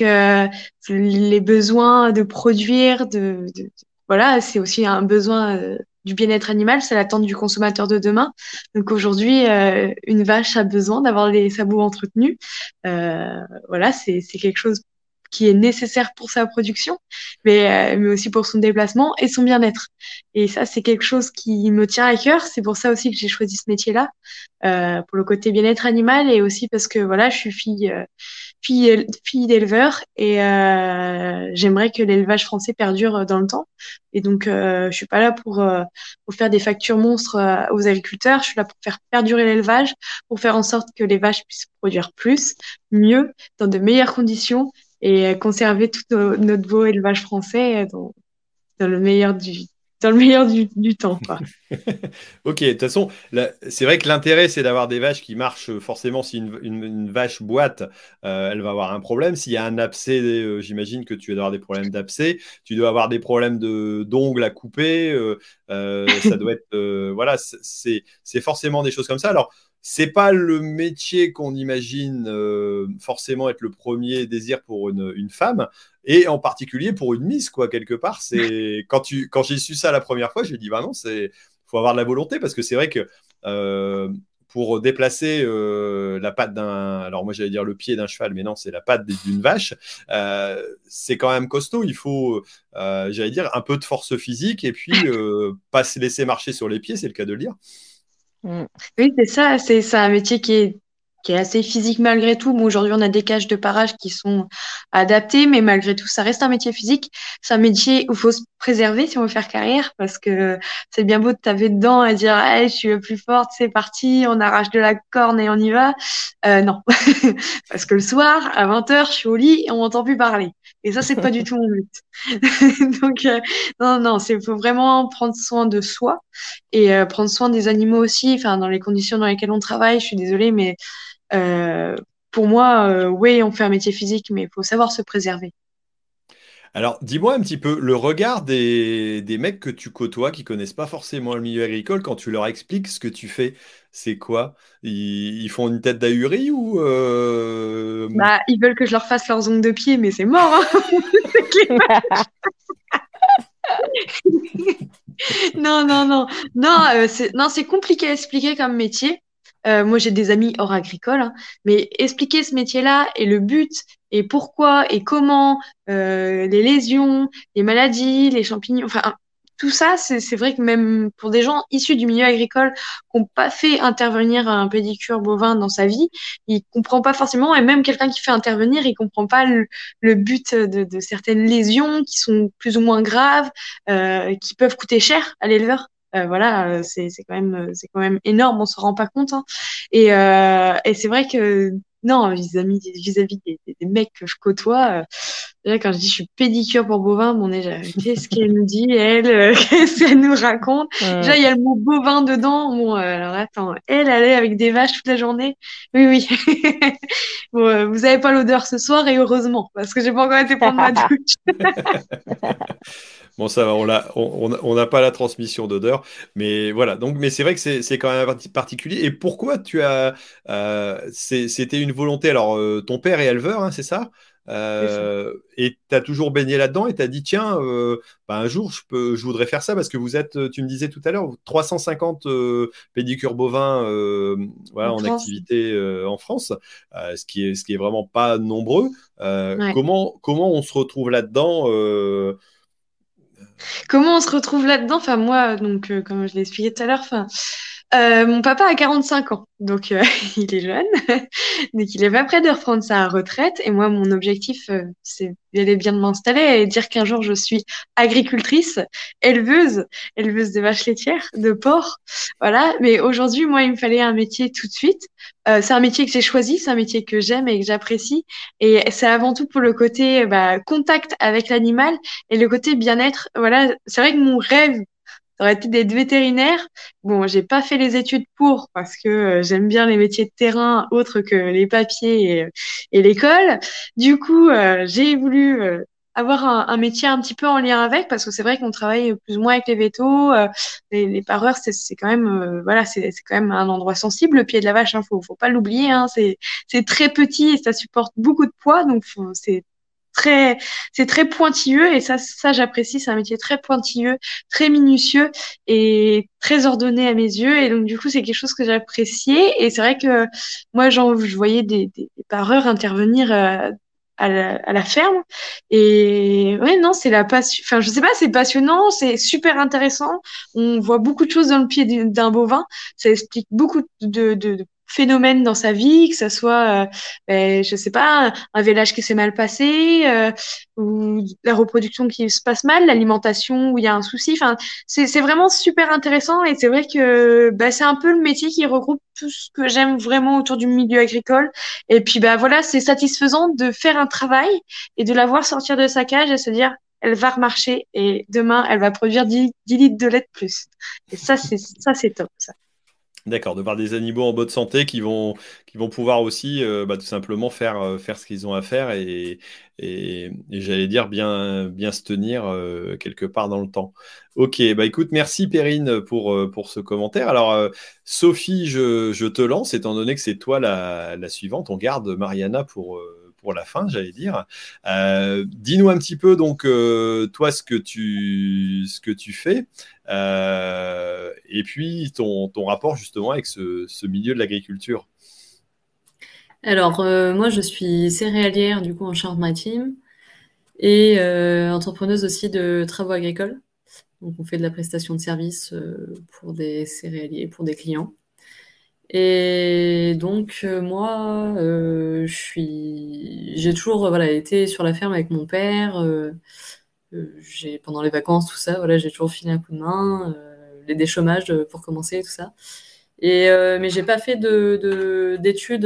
les besoins de produire, de voilà, c'est aussi un besoin du bien-être animal, c'est l'attente du consommateur de demain. Donc aujourd'hui, euh, une vache a besoin d'avoir les sabots entretenus. Euh, voilà, c'est quelque chose qui est nécessaire pour sa production, mais, euh, mais aussi pour son déplacement et son bien-être. Et ça, c'est quelque chose qui me tient à cœur. C'est pour ça aussi que j'ai choisi ce métier-là, euh, pour le côté bien-être animal et aussi parce que voilà, je suis fille, euh, fille, d'éleveur et euh, j'aimerais que l'élevage français perdure dans le temps. Et donc, euh, je suis pas là pour, pour faire des factures monstres aux agriculteurs. Je suis là pour faire perdurer l'élevage, pour faire en sorte que les vaches puissent produire plus, mieux, dans de meilleures conditions et conserver tout notre beau élevage français dans, dans le meilleur du, dans le meilleur du, temps. [LAUGHS] ok, de toute façon, c'est vrai que l'intérêt, c'est d'avoir des vaches qui marchent. Forcément, si une, vache boite, euh, elle va avoir un problème. S'il y a un abcès, euh, j'imagine que tu vas avoir des problèmes d'abcès. Tu dois avoir des problèmes d'ongles à couper. Euh, ça doit être. voilà, c'est forcément des choses comme ça. Alors, c'est pas le métier qu'on imagine euh, forcément être le premier désir pour une, femme, et en particulier pour une Miss, quoi, quelque part. C'est [LAUGHS] quand tu quand j'ai su ça la première fois, j'ai dit bah non, c'est faut avoir de la volonté parce que c'est vrai que euh, pour déplacer euh, la patte d'un, alors moi j'allais dire le pied d'un cheval, mais non, c'est la patte d'une vache. c'est quand même costaud. Il faut, j'allais dire, un peu de force physique et puis [LAUGHS] pas se laisser marcher sur les pieds, c'est le cas de le dire. Mm. Oui, c'est ça. C'est un métier qui est, qui est assez physique malgré tout. Bon, aujourd'hui, on a des cages de parage qui sont adaptées, mais malgré tout, ça reste un métier physique. C'est un métier où il faut se préserver si on veut faire carrière, parce que c'est bien beau de taper dedans et dire hey, je suis le plus forte, c'est parti, on arrache de la corne et on y va. Euh, non, [LAUGHS] parce que le soir, à 20h, je suis au lit et on m'entend plus parler. Et ça, c'est pas du tout mon but. [LAUGHS] Donc, euh, non, non, c'est faut vraiment prendre soin de soi et euh, prendre soin des animaux aussi. Enfin, dans les conditions dans lesquelles on travaille, je suis désolée, mais pour moi, oui, on fait un métier physique, mais il faut savoir se préserver. Alors, dis-moi un petit peu, le regard des, des, mecs que tu côtoies, qui connaissent pas forcément le milieu agricole, quand tu leur expliques ce que tu fais, c'est quoi? Ils, font une tête d'ahurie ou euh... bah, Ils veulent que je leur fasse leurs ongles de pied, mais c'est mort. Hein [LAUGHS] [LAUGHS] non, non, non. Non, euh, c'est compliqué à expliquer comme métier. Euh, moi, j'ai des amis hors agricole, hein, mais expliquer ce métier-là et le but et pourquoi et comment, euh, les lésions, les maladies, les champignons, enfin, tout ça, c'est vrai que même pour des gens issus du milieu agricole qui n'ont pas fait intervenir un pédicure bovin dans sa vie, il comprend pas forcément, et même quelqu'un qui fait intervenir, il comprend pas le, but de, de, certaines lésions qui sont plus ou moins graves, euh, qui peuvent coûter cher à l'éleveur. Euh, voilà, euh, c'est quand même c'est quand même énorme, on se rend pas compte. Hein. Et, euh, et c'est vrai que non, vis-à-vis vis-à-vis des, des, mecs que je côtoie, euh, quand je dis je suis pédicure pour bovin, bon déjà, qu'est-ce qu'elle nous dit, elle, euh, [LAUGHS] qu'est-ce qu'elle nous raconte? Déjà, il y a le mot bovin dedans. Bon, euh, alors attends, elle, elle est avec des vaches toute la journée? Oui, oui. [LAUGHS] bon, vous avez pas l'odeur ce soir et heureusement, parce que j'ai pas encore été prendre ma [LAUGHS] douche. Bon, ça va, on n'a on, pas la transmission d'odeur, mais voilà. Donc, mais c'est vrai que c'est quand même particulier. Et pourquoi tu as. Euh, c'était une volonté? Alors, euh, ton père est éleveur, hein, c'est ça? Euh, et tu as toujours baigné là-dedans et tu as dit tiens, bah, un jour je, peux, je voudrais faire ça parce que vous êtes, tu me disais tout à l'heure, 350 pédicures bovins voilà, en, activité en France, ce, qui est, ce qui est vraiment pas nombreux. comment, comment on se retrouve là-dedans Comment on se retrouve là-dedans? Enfin, moi, donc, euh, comme je l'ai expliqué tout à l'heure, enfin, euh, mon papa a 45 ans, donc euh, [LAUGHS] il est jeune, [LAUGHS] donc il est pas prêt de reprendre sa retraite. Et moi, mon objectif, euh, c'est d'aller bien m'installer et dire qu'un jour je suis agricultrice, éleveuse, éleveuse de vaches laitières, de porcs, voilà. Mais aujourd'hui, moi, il me fallait un métier tout de suite. c'est un métier que j'ai choisi, c'est un métier que j'aime et que j'apprécie, et c'est avant tout pour le côté bah, contact avec l'animal et le côté bien-être. Voilà, c'est vrai que mon rêve ça aurait été d'être vétérinaire. Bon, j'ai pas fait les études pour parce que euh, j'aime bien les métiers de terrain autres que les papiers et, l'école. Du coup, euh, j'ai voulu euh, avoir un, métier un petit peu en lien avec, parce que c'est vrai qu'on travaille plus ou moins avec les vétos. Euh, les, les, pareurs, c'est quand même, euh, voilà, c'est quand même un endroit sensible. Le pied de la vache, hein, faut, faut pas l'oublier. Hein, c'est très petit et ça supporte beaucoup de poids, donc c'est très, c'est très pointilleux et ça, ça j'apprécie. C'est un métier très pointilleux, très minutieux et très ordonné à mes yeux. Et donc du coup, c'est quelque chose que j'appréciais. Et c'est vrai que moi, genre, je voyais des, des, pareurs intervenir. Euh, à la, à la, ferme et ouais non c'est la passion enfin je sais pas c'est passionnant c'est super intéressant on voit beaucoup de choses dans le pied d'un bovin ça explique beaucoup de, de, de phénomène dans sa vie, que ce soit, euh, ben, je sais pas, un village qui s'est mal passé, euh, ou la reproduction qui se passe mal, l'alimentation où il y a un souci. Enfin, c'est vraiment super intéressant et c'est vrai que ben, c'est un peu le métier qui regroupe tout ce que j'aime vraiment autour du milieu agricole. Et puis ben voilà, c'est satisfaisant de faire un travail et de la voir sortir de sa cage et se dire elle va remarcher et demain elle va produire 10, 10 litres de lait de plus. Et ça c'est ça c'est top ça. D'accord, de voir des animaux en bonne santé qui vont, pouvoir aussi euh, bah, tout simplement faire, euh, faire ce qu'ils ont à faire et, j'allais dire bien, se tenir euh, quelque part dans le temps. Ok, bah écoute, merci Perrine pour, ce commentaire. Alors, Sophie, je, te lance, étant donné que c'est toi la, suivante, on garde Mariana pour pour la fin, j'allais dire. Euh, dis-nous un petit peu donc euh, toi ce que tu fais euh, et puis ton, rapport justement avec ce, milieu de l'agriculture. Alors moi je suis céréalière du coup en Charente-Maritime et entrepreneuse aussi de travaux agricoles. Donc on fait de la prestation de services pour des céréaliers, pour des clients. Et donc euh, moi, euh, je suis, j'ai toujours voilà été sur la ferme avec mon père. Euh, j'ai pendant les vacances tout ça, voilà, j'ai toujours filé un coup de main, les déchômages pour commencer tout ça. Et mais j'ai pas fait de d'études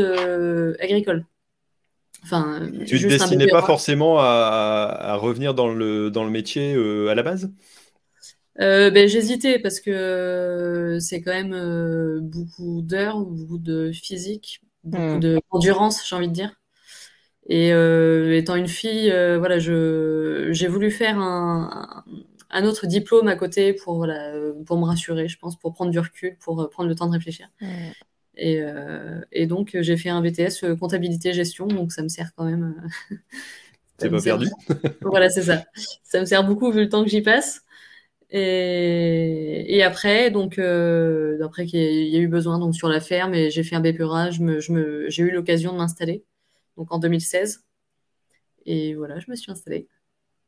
agricoles. Enfin, tu te destinais pas forcément à, à, revenir dans le dans le métier à la base? Euh, ben, J'hésitais parce que euh, c'est quand même euh, beaucoup d'heures, beaucoup de physique, beaucoup mmh. d'endurance, j'ai envie de dire. Et euh, étant une fille, euh, voilà, je j'ai voulu faire un, un, autre diplôme à côté pour voilà pour me rassurer, je pense, pour prendre du recul, pour prendre le temps de réfléchir. Mmh. Et, et, donc j'ai fait un BTS comptabilité gestion, donc ça me sert quand même. [LAUGHS] C'est pas perdu. voilà, c'est ça. Ça me sert beaucoup vu le temps que j'y passe. Et, et, après, donc, euh, d'après qu'il y, a eu besoin donc sur la ferme, et j'ai fait un bépurage, je me, j'ai eu l'occasion de m'installer, donc en 2016. Et voilà, je me suis installée.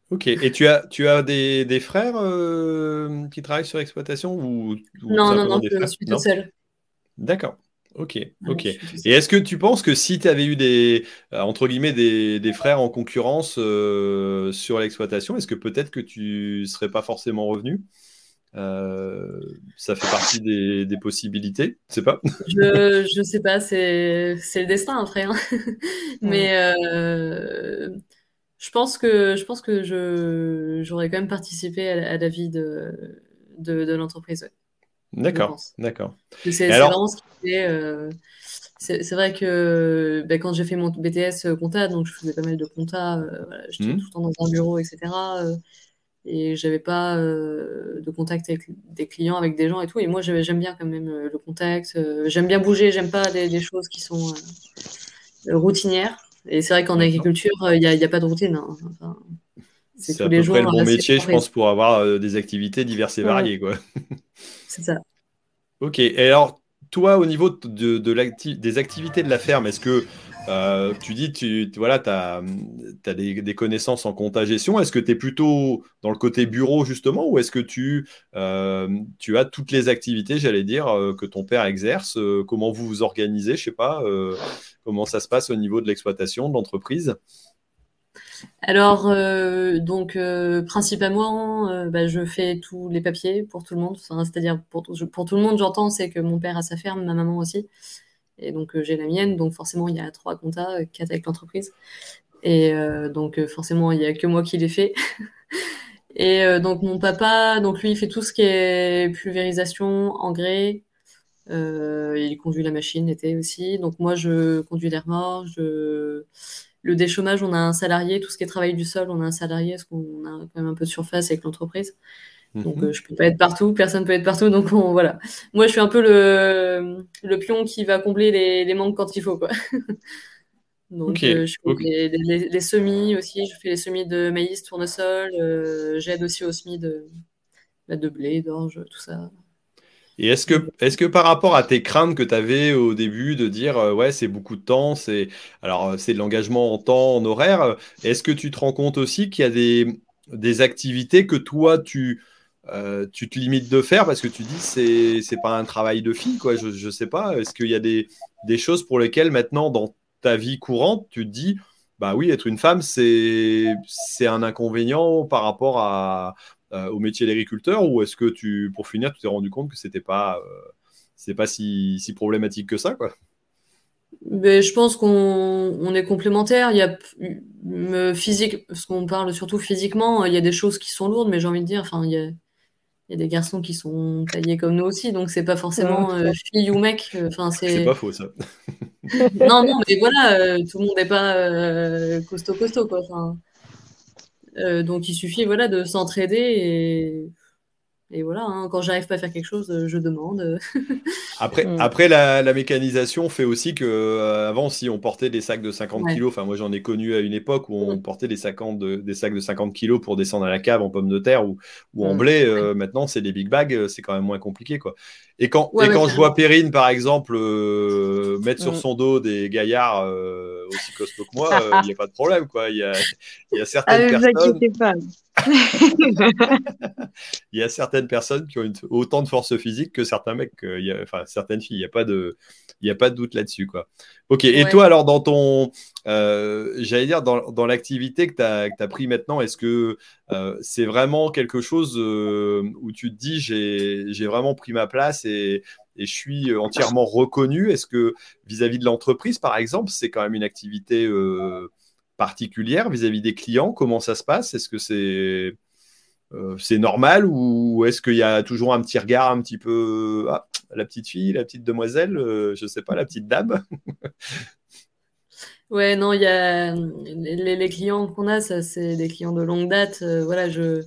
Ok. Et tu as, tu as des, des frères euh, qui travaillent sur l'exploitation ou, Non, non, non, je suis toute seule. D'accord. Ok, ok. Et est-ce que tu penses que si tu avais eu des, euh, entre guillemets, des, des frères en concurrence euh, sur l'exploitation, est-ce que peut-être que tu serais pas forcément revenu? Euh, ça fait partie des, des possibilités, je sais pas. je, je sais pas, c'est, le destin après. Hein. [LAUGHS] Mais euh, je pense que je pense que je, j'aurais quand même participé à, la vie de, de, de l'entreprise. D'accord, d'accord. C'est vraiment ce qui fait. Euh, c'est vrai que ben, quand j'ai fait mon BTS euh, compta, donc je faisais pas mal de compta, euh, voilà, j'étais mmh. tout le temps dans un bureau, etc. Euh, et j'avais pas de contact avec des clients, avec des gens et tout. Et moi, j'aime bien quand même le contact. j'aime bien bouger, j'aime pas des, des, choses qui sont routinières. Et c'est vrai qu'en agriculture, il n'y a, a, pas de routine. Hein. Enfin, c'est à peu jours, près le bon métier, je pense, pour avoir des activités diverses et variées. Quoi. [LAUGHS] C'est ça. Ok. Et alors, toi, au niveau de, de des activités de la ferme, est-ce que euh, tu dis, tu voilà, as, des, connaissances en compta gestion. Est-ce que tu es plutôt dans le côté bureau, justement, ou est-ce que tu, euh, tu as toutes les activités, j'allais dire, euh, que ton père exerce Comment vous vous organisez Je sais pas. comment ça se passe au niveau de l'exploitation, de l'entreprise? Alors, euh, donc, euh, principalement, euh, bah, je fais tous les papiers pour tout le monde. C'est-à-dire, pour, pour, tout le monde, j'entends, c'est que mon père a sa ferme, ma maman aussi. Et donc, j'ai la mienne. Donc, forcément, il y a trois comptas, quatre avec l'entreprise. Et donc, forcément, il n'y a que moi qui les fais. [LAUGHS] Et donc, mon papa, donc lui, il fait tout ce qui est pulvérisation, engrais. il conduit la machine l'été aussi. Donc, moi, je conduis l'air mort, je le déchômage, on a un salarié, tout ce qui est travail du sol, on a un salarié, parce qu'on a quand même un peu de surface avec l'entreprise. Donc je mhm. je peux pas être partout, personne peut être partout, donc voilà. Moi je suis un peu le, le pion qui va combler les, les manques quand il faut quoi. [LAUGHS] donc je fais les, semis aussi, je fais les semis de maïs, tournesol, j'aide aussi aux semis de, bah, de blé, d'orge, tout ça. Et est-ce que, est que par rapport à tes craintes que tu avais au début de dire euh, ouais c'est beaucoup de temps, c'est alors euh, c'est de l'engagement en temps, en horaire, est-ce que tu te rends compte aussi qu'il y a des, activités que toi tu euh, tu te limites de faire parce que tu dis c'est c'est pas un travail de fille quoi, je ne sais pas, est-ce qu'il y a des, des choses pour lesquelles maintenant dans ta vie courante tu te dis bah oui être une femme c'est un inconvénient par rapport à euh, au métier d'agriculteur ou est-ce que tu, pour finir, tu t'es rendu compte que c'était pas, euh, c'est pas si, si, problématique que ça, quoi? Mais je pense qu'on est complémentaires. Il y a physique, parce qu'on parle surtout physiquement, il y a des choses qui sont lourdes, mais j'ai envie de dire, enfin, il y a, il y a des garçons qui sont taillés comme nous aussi, donc c'est pas forcément euh, fille ou mec. Enfin, c'est pas faux ça. [LAUGHS] non, non, mais voilà, tout le monde n'est pas costaud costaud quoi. Enfin, euh, donc il suffit voilà de s'entraider et et voilà, hein, quand j'arrive pas à faire quelque chose, euh, je demande. [LAUGHS] après, mm. après la, mécanisation fait aussi que euh, avant, si on portait des sacs de 50 kg, enfin moi j'en ai connu à une époque où on mm. portait des, des sacs de 50 kg pour descendre à la cave en pommes de terre ou, ou en mm. blé. maintenant, c'est des big bags, c'est quand même moins compliqué quoi. Et quand, et quand je vois Perrine, par exemple, mettre sur son dos des gaillards aussi costauds que moi, il n'y a pas de problème quoi. Il y a, y a certaines ah, personnes. Pas. [LAUGHS] il y a certaines personnes qui ont autant de force physique que certains mecs, enfin certaines filles. Il n'y a pas de, il a pas de doute là-dessus, quoi. Ok. Et toi, alors dans ton, euh, j'allais dire dans, l'activité que tu as, as, pris maintenant, est-ce que euh, c'est vraiment quelque chose euh, où tu te dis j'ai vraiment pris ma place et, et je suis entièrement reconnu? Est-ce que vis-à-vis -vis de l'entreprise, par exemple, c'est quand même une activité particulière vis-à-vis des clients? Comment ça se passe? Est-ce que c'est euh, c'est normal ou est-ce qu'il y a toujours un petit regard un petit peu ah, la petite fille, la petite demoiselle, euh, je sais pas, la petite dame? [LAUGHS] Ouais, non, il y a les, clients qu'on a, ça c'est des clients de longue date. Euh, voilà, je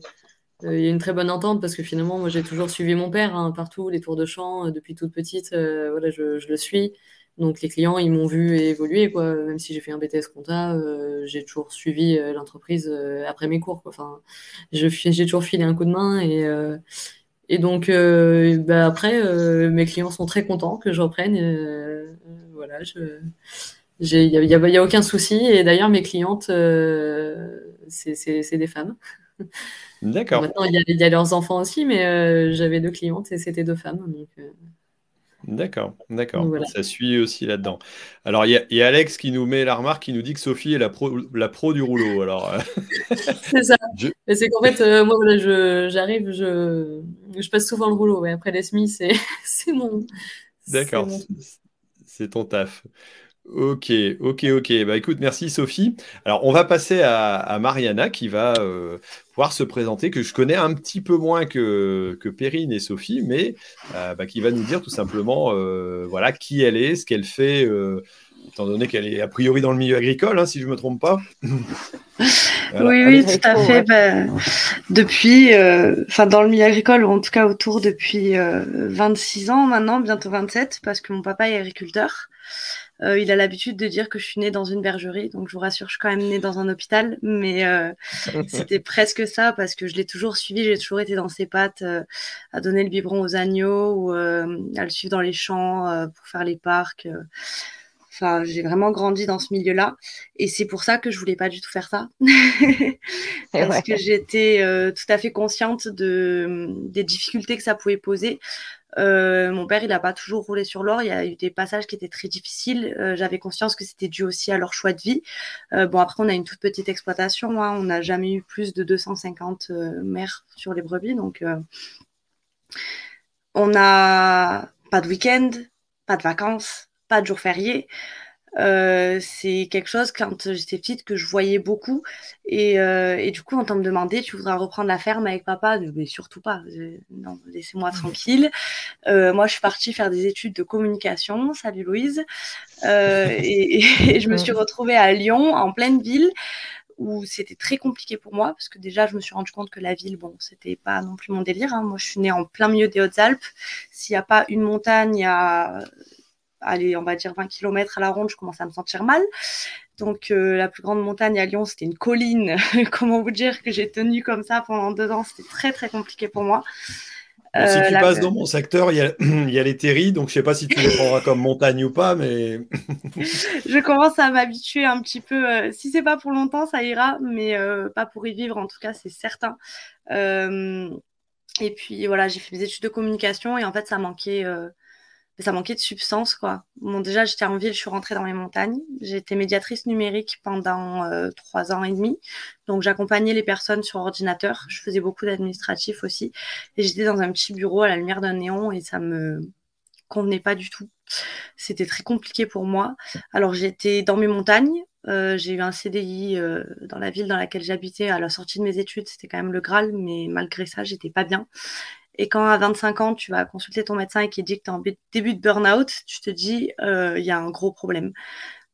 il y a une très bonne entente parce que finalement, moi j'ai toujours suivi mon père hein, partout, les tours de chant depuis toute petite. voilà, je, je, le suis. Donc les clients, ils m'ont vu évoluer, quoi. Même si j'ai fait un BTS compta, euh, j'ai toujours suivi euh, l'entreprise euh, après mes cours, quoi. Enfin, j'ai toujours filé un coup de main et, et donc bah, après, mes clients sont très contents que je reprenne. voilà, il n'y a, y a, y a, aucun souci. Et d'ailleurs, mes clientes, c'est des femmes. D'accord. Maintenant, il y, y, a leurs enfants aussi, mais j'avais deux clientes et c'était deux femmes. Donc, D'accord, d'accord. Ça suit aussi là-dedans. Alors, il y, a Alex qui nous met la remarque, qui nous dit que Sophie est la pro, la pro du rouleau. Alors, euh, [LAUGHS] c'est ça. C'est qu'en fait, euh, moi, j'arrive, je, je, passe souvent le rouleau. Après les semis, c'est [LAUGHS] mon. D'accord, c'est ton taf. Ok, ok, ok. Bah écoute, merci Sophie. Alors, on va passer à, Mariana qui va euh, pouvoir se présenter, que je connais un petit peu moins que, que Perrine et Sophie, mais euh, bah, qui va nous dire tout simplement euh, voilà, qui elle est, ce qu'elle fait, étant donné qu'elle est a priori dans le milieu agricole, hein, si je ne me trompe pas. [LAUGHS] Oui, oui, tout à fait. Bah, depuis, enfin dans le milieu agricole, ou en tout cas autour depuis 26 ans maintenant, bientôt 27, parce que mon papa est agriculteur. Euh, il a l'habitude de dire que je suis née dans une bergerie, donc je vous rassure, je suis quand même née dans un hôpital, mais euh, [LAUGHS] c'était presque ça parce que je l'ai toujours suivi, j'ai toujours été dans ses pattes euh, à donner le biberon aux agneaux ou à le suivre dans les champs pour faire les parcs. Enfin, j'ai vraiment grandi dans ce milieu-là. Et c'est pour ça que je voulais pas du tout faire ça. [LAUGHS] Parce que j'étais tout à fait consciente de, des difficultés que ça pouvait poser. Euh, mon père, il n'a pas toujours roulé sur l'or. Il y a eu des passages qui étaient très difficiles. Euh, j'avais conscience que c'était dû aussi à leur choix de vie. Euh, bon, après, on a une toute petite exploitation. Hein. On n'a jamais eu plus de 250 mères sur les brebis. Donc, on n'a pas de week-end, pas de vacances, pas de jours fériés. Euh, c'est quelque chose quand j'étais petite que je voyais beaucoup. Et, euh, et du coup, quand on me demandait, tu voudras reprendre la ferme avec papa? Mais surtout pas. non, laissez-moi tranquille. Euh, moi, je suis partie faire des études de communication. Salut Louise. [LAUGHS] Et, et, je me suis retrouvée à Lyon, en pleine ville où c'était très compliqué pour moi parce que déjà je me suis rendu compte que la ville bon c'était pas non plus mon délire hein. moi je suis née en plein milieu des Hautes-Alpes s'il n'y a pas une montagne il y a allez, on va dire 20 km à la ronde, je commence à me sentir mal. Donc euh, la plus grande montagne à Lyon, c'était une colline. [LAUGHS] Comment vous dire que j'ai tenu comme ça pendant deux ans, c'était très très compliqué pour moi. si euh, tu passes dans mon secteur, il y, a, [CLEARS THROAT] il y a les terris, donc je ne sais pas si tu les prendras comme montagne ou pas, mais. [LAUGHS] je commence à m'habituer un petit peu. Euh, si c'est pas pour longtemps, ça ira, mais pas pour y vivre, en tout cas, c'est certain. et puis voilà, j'ai fait mes études de communication et en fait, ça manquait ça manquait de substance, quoi. Bon, déjà, j'étais en ville, je suis rentrée dans les montagnes. J'étais médiatrice numérique pendant euh, trois ans et demi. Donc, j'accompagnais les personnes sur ordinateur. Je faisais beaucoup d'administratif aussi. Et j'étais dans un petit bureau à la lumière d'un néon et ça me convenait pas du tout. C'était très compliqué pour moi. Alors, j'étais dans mes montagnes. Euh, j'ai eu un CDI euh, dans la ville dans laquelle j'habitais à la sortie de mes études. C'était quand même le Graal, mais malgré ça, j'étais pas bien. Et quand à 25 ans, tu vas consulter ton médecin et qui dit que tu es en début de burn-out, tu te dis, euh, il y a un gros problème.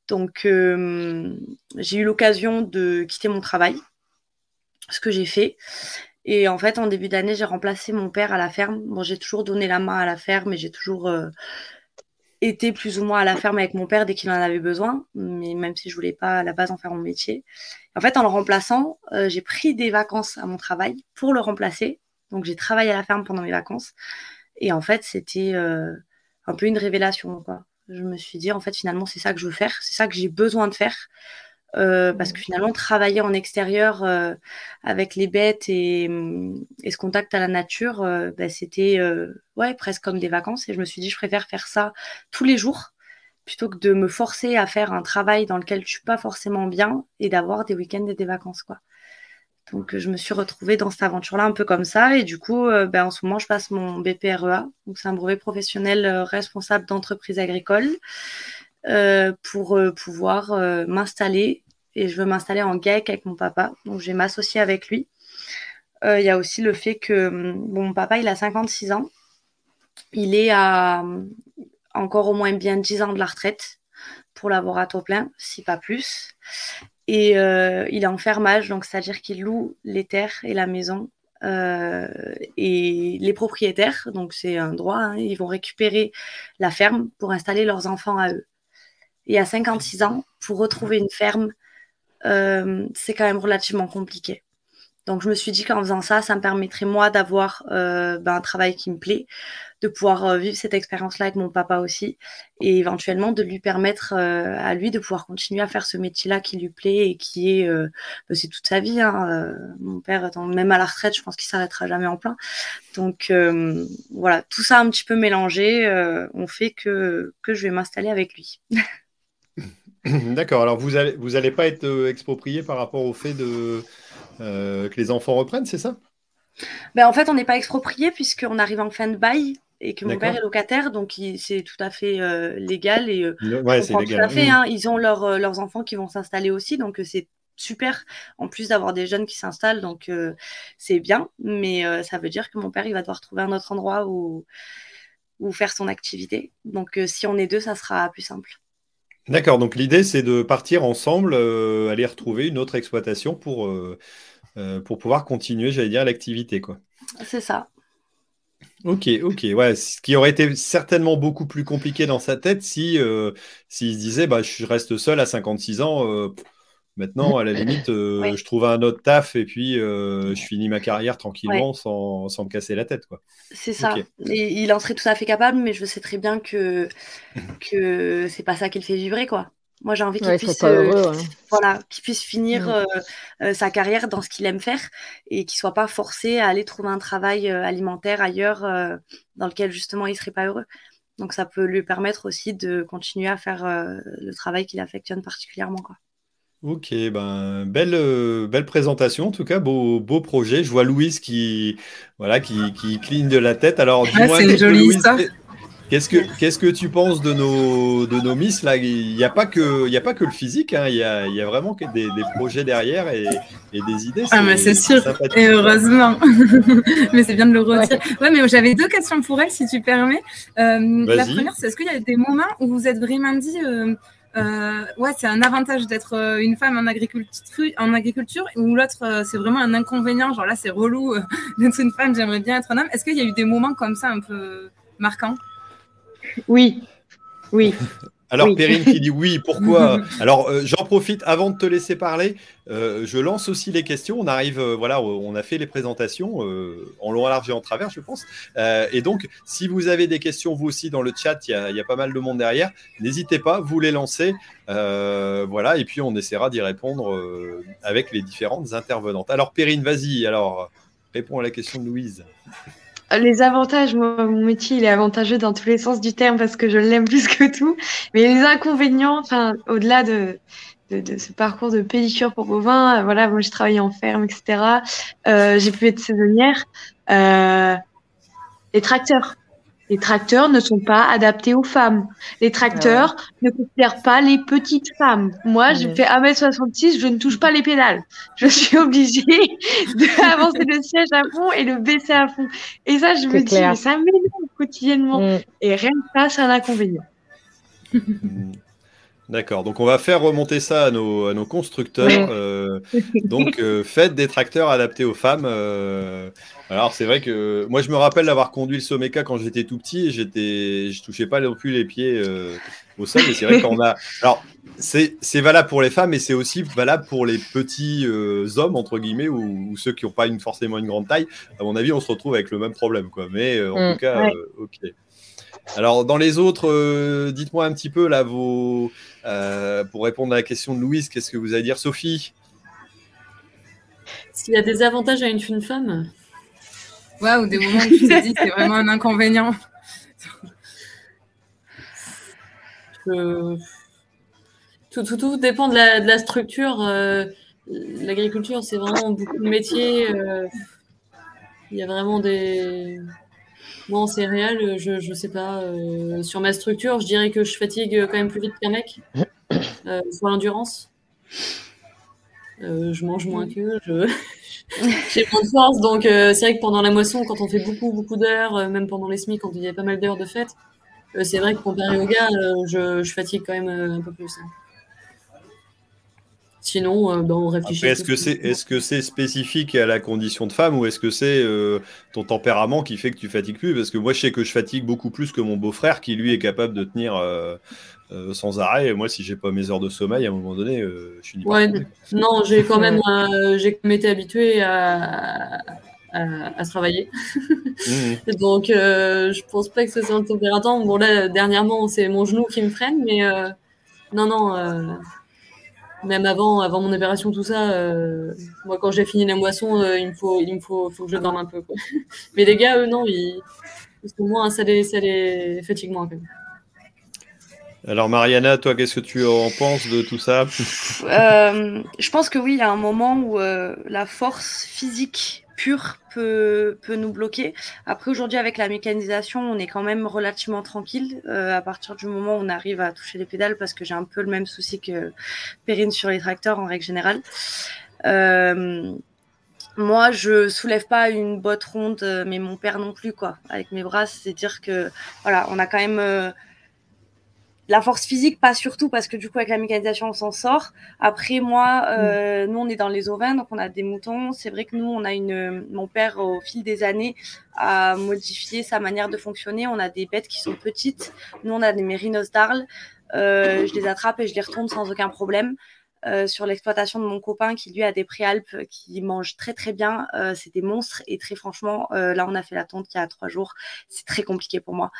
Donc, euh, j'ai eu l'occasion de quitter mon travail, ce que j'ai fait. Et en fait, en début d'année, j'ai remplacé mon père à la ferme. Bon, j'ai toujours donné la main à la ferme et j'ai toujours euh, été plus ou moins à la ferme avec mon père dès qu'il en avait besoin, mais même si je voulais pas à la base en faire mon métier. En fait, en le remplaçant, j'ai pris des vacances à mon travail pour le remplacer donc j'ai travaillé à la ferme pendant mes vacances. Et en fait, c'était euh, un peu une révélation. Quoi. Je me suis dit, en fait, finalement, c'est ça que je veux faire, c'est ça que j'ai besoin de faire. Euh, parce que finalement, travailler en extérieur euh, avec les bêtes et, ce contact à la nature, bah, c'était ouais, presque comme des vacances. Et je me suis dit, je préfère faire ça tous les jours plutôt que de me forcer à faire un travail dans lequel je suis pas forcément bien et d'avoir des week-ends et des vacances. quoi. Donc, je me suis retrouvée dans cette aventure-là un peu comme ça. Et du coup, euh, ben, en ce moment, je passe mon BPREA. Donc, c'est un brevet professionnel euh, responsable d'entreprise agricole euh, pour pouvoir m'installer. Et je veux m'installer en GAEC avec mon papa. Donc, je vais m'associer avec lui. Il y a aussi le fait que mon papa, il a 56 ans. Il est à encore au moins bien 10 ans de la retraite pour l'avoir à taux plein, si pas plus. Et euh, il est en fermage, donc c'est-à-dire qu'il loue les terres et la maison. Euh, et les propriétaires, donc c'est un droit, hein, ils vont récupérer la ferme pour installer leurs enfants à eux. Et à 56 ans, pour retrouver une ferme, euh, c'est quand même relativement compliqué. Donc je me suis dit qu'en faisant ça, ça me permettrait moi d'avoir ben, un travail qui me plaît, de pouvoir euh, vivre cette expérience-là avec mon papa aussi, et éventuellement de lui permettre euh, à lui de pouvoir continuer à faire ce métier-là qui lui plaît et qui est, euh, bah, c'est toute sa vie. Hein, mon père, même à la retraite, je pense qu'il s'arrêtera jamais en plein. Donc voilà, tout ça un petit peu mélangé, on fait que je vais m'installer avec lui. [LAUGHS] [CLEARS THROAT] D'accord. Alors vous allez vous allez pas être exproprié par rapport au fait de que les enfants reprennent, c'est ça? Ben, en fait, on n'est pas exproprié puisqu'on arrive en fin de bail et que mon père est locataire, donc c'est tout à fait euh, légal. Et, euh, c'est légal. Tout à fait, hein. ils ont leur, euh, leurs enfants qui vont s'installer aussi, donc c'est super en plus d'avoir des jeunes qui s'installent, donc c'est bien. Mais ça veut dire que mon père, il va devoir trouver un autre endroit où, où faire son activité. Donc si on est deux, ça sera plus simple. D'accord, donc l'idée c'est de partir ensemble, aller retrouver une autre exploitation pour, pour pouvoir continuer, j'allais dire, l'activité. quoi. C'est ça. Ok, ok, ouais, ce qui aurait été certainement beaucoup plus compliqué dans sa tête si euh, s'il se disait bah je reste seul à 56 ans, euh, maintenant à la limite euh, je trouve un autre taf et puis je finis ma carrière tranquillement sans, sans, me casser la tête quoi. C'est ça. Et il en serait tout à fait capable, mais je sais très bien que que c'est pas ça qui le fait vibrer quoi. Moi, j'ai envie qu'il puisse, euh, voilà, puisse finir mm. euh, euh, sa carrière dans ce qu'il aime faire et qu'il soit pas forcé à aller trouver un travail alimentaire ailleurs dans lequel justement il serait pas heureux. Donc, ça peut lui permettre aussi de continuer à faire le travail qu'il affectionne particulièrement. Quoi. Ok, ben belle, belle présentation en tout cas, beau, beau projet. Je vois Louise qui voilà qui, qui cligne de la tête. Alors ah, c'est joli ça. Qu'est-ce que, qu'est-ce que tu penses de nos, de nos Miss là? Il n'y a, pas que, il y a pas que le physique, hein. il, y a, il y a vraiment des, des projets derrière et, et des idées. Ah, mais c'est sûr, et heureusement. [LAUGHS] mais c'est bien de le retirer. Ouais, mais j'avais deux questions pour elle, si tu permets. Euh, la première, c'est est-ce qu'il y a des moments où vous êtes vraiment dit. Euh, euh, ouais, c'est un avantage d'être euh, une femme en agriculture, ou l'autre, euh, c'est vraiment un inconvénient. Genre là, c'est relou [LAUGHS] d'être une femme, j'aimerais bien être un homme. Est-ce qu'il y a eu des moments comme ça un peu marquants? Oui, oui. Alors, Perrine qui dit oui, pourquoi? [LAUGHS] Alors, euh, j'en profite avant de te laisser parler. Euh, je lance aussi les questions. On arrive, euh, voilà, on a fait les présentations en long, en large et en travers, je pense. et donc, si vous avez des questions, vous aussi, dans le chat, il y, a pas mal de monde derrière. N'hésitez pas, vous les lancez. voilà, et puis on essaiera d'y répondre avec les différentes intervenantes. Alors, Perrine, vas-y. Alors, réponds à la question de Louise. Les avantages, moi, mon métier, il est avantageux dans tous les sens du terme parce que je l'aime plus que tout. Mais les inconvénients, enfin, au-delà de, ce parcours de pédicure pour bovins, euh, voilà, moi, j'ai travaillé en ferme, etc. Euh, j'ai pu être saisonnière. Euh, les tracteurs. Les tracteurs ne sont pas adaptés aux femmes. Les tracteurs ne considèrent pas les petites femmes. Moi, je fais 1m66, je ne touche pas les pédales. Je suis [LAUGHS] obligée d'avancer [LAUGHS] le siège à fond et le baisser à fond. Et ça, je me dis, mais ça m'énerve quotidiennement. Mm. Et rien que ça, c'est un inconvénient. [LAUGHS] D'accord, donc on va faire remonter ça à nos, à nos constructeurs. Euh, [LAUGHS] donc euh, faites des tracteurs adaptés aux femmes. Euh. alors c'est vrai que moi je me rappelle d'avoir conduit le Someca quand j'étais tout petit et j'étais, je touchais pas non plus les pieds au sol. Mais c'est vrai qu'on a. Alors c'est valable pour les femmes, mais c'est aussi valable pour les petits hommes entre guillemets ou, ceux qui n'ont pas une, forcément une grande taille. À mon avis, on se retrouve avec le même problème, quoi. Mais en mm. tout cas, ok. Alors, dans les autres, euh, dites-moi un petit peu, là, vos, euh, pour répondre à la question de Louise, qu'est-ce que vous allez dire, Sophie? S'il y a des avantages à une jeune femme? Ouais, ou des moments où tu te dis c'est vraiment un inconvénient. Tout, tout, tout, dépend de la, de la structure. Euh, l'agriculture, c'est vraiment beaucoup de métiers. Il y a vraiment des moi, en céréales, je, ne sais pas. Euh, sur ma structure, je dirais que je fatigue quand même plus vite qu'un mec. Euh, sur l'endurance. Euh, je mange moins qu'eux. [LAUGHS] J'ai moins de force. Donc, c'est vrai que pendant la moisson, quand on fait beaucoup, beaucoup d'heures, même pendant les SMI, quand il y a pas mal d'heures de fête, c'est vrai que comparé au gars, je, je, fatigue quand même un peu plus. Hein. Sinon, euh, ben, on réfléchit. Est-ce que c'est est -ce c'est spécifique à la condition de femme ou est-ce que c'est euh, ton tempérament qui fait que tu fatigues plus? Parce que moi, je sais que je fatigue beaucoup plus que mon beau-frère qui, lui, est capable de tenir euh, sans arrêt. Et moi, si j'ai pas mes heures de sommeil, à un moment donné, je suis ouais, Non, j'ai quand même j'ai été habitué à, à, travailler. Mmh. [LAUGHS] Donc, je pense pas que ce soit un tempérament. Bon, là, dernièrement, c'est mon genou qui me freine, mais non, non même avant, avant mon opération, tout ça, euh, moi, quand j'ai fini la moisson, euh, il me faut, il me faut, faut que je dorme un peu. Quoi. [LAUGHS] Mais les gars, eux, non, ils, moins, ça les, ça les fatigue moins. Quand même. Alors Mariana, toi, qu'est-ce que tu en penses de tout ça? Euh, Je pense que oui, il y a un moment où la force physique pure peut, nous bloquer. Après, aujourd'hui, avec la mécanisation, on est quand même relativement tranquille euh, à partir du moment où on arrive à toucher les pédales parce que j'ai un peu le même souci que Perrine sur les tracteurs en règle générale. Euh, moi, je soulève pas une botte ronde, mais mon père non plus, quoi. Avec mes bras, c'est dire que, voilà, on a quand même euh, la force physique, pas surtout parce que du coup avec la mécanisation on s'en sort. Après moi, euh, mm. nous on est dans les ovins, donc on a des moutons. C'est vrai que nous on a une, mon père au fil des années a modifié sa manière de fonctionner. On a des bêtes qui sont petites. Nous on a des mérinos d'Arles. Euh, je les attrape et je les retourne sans aucun problème. Euh, sur l'exploitation de mon copain qui lui a des préalpes qui mangent très très bien. Euh, c'est des monstres et très franchement, euh, là on a fait la tonte il y a trois jours. C'est très compliqué pour moi.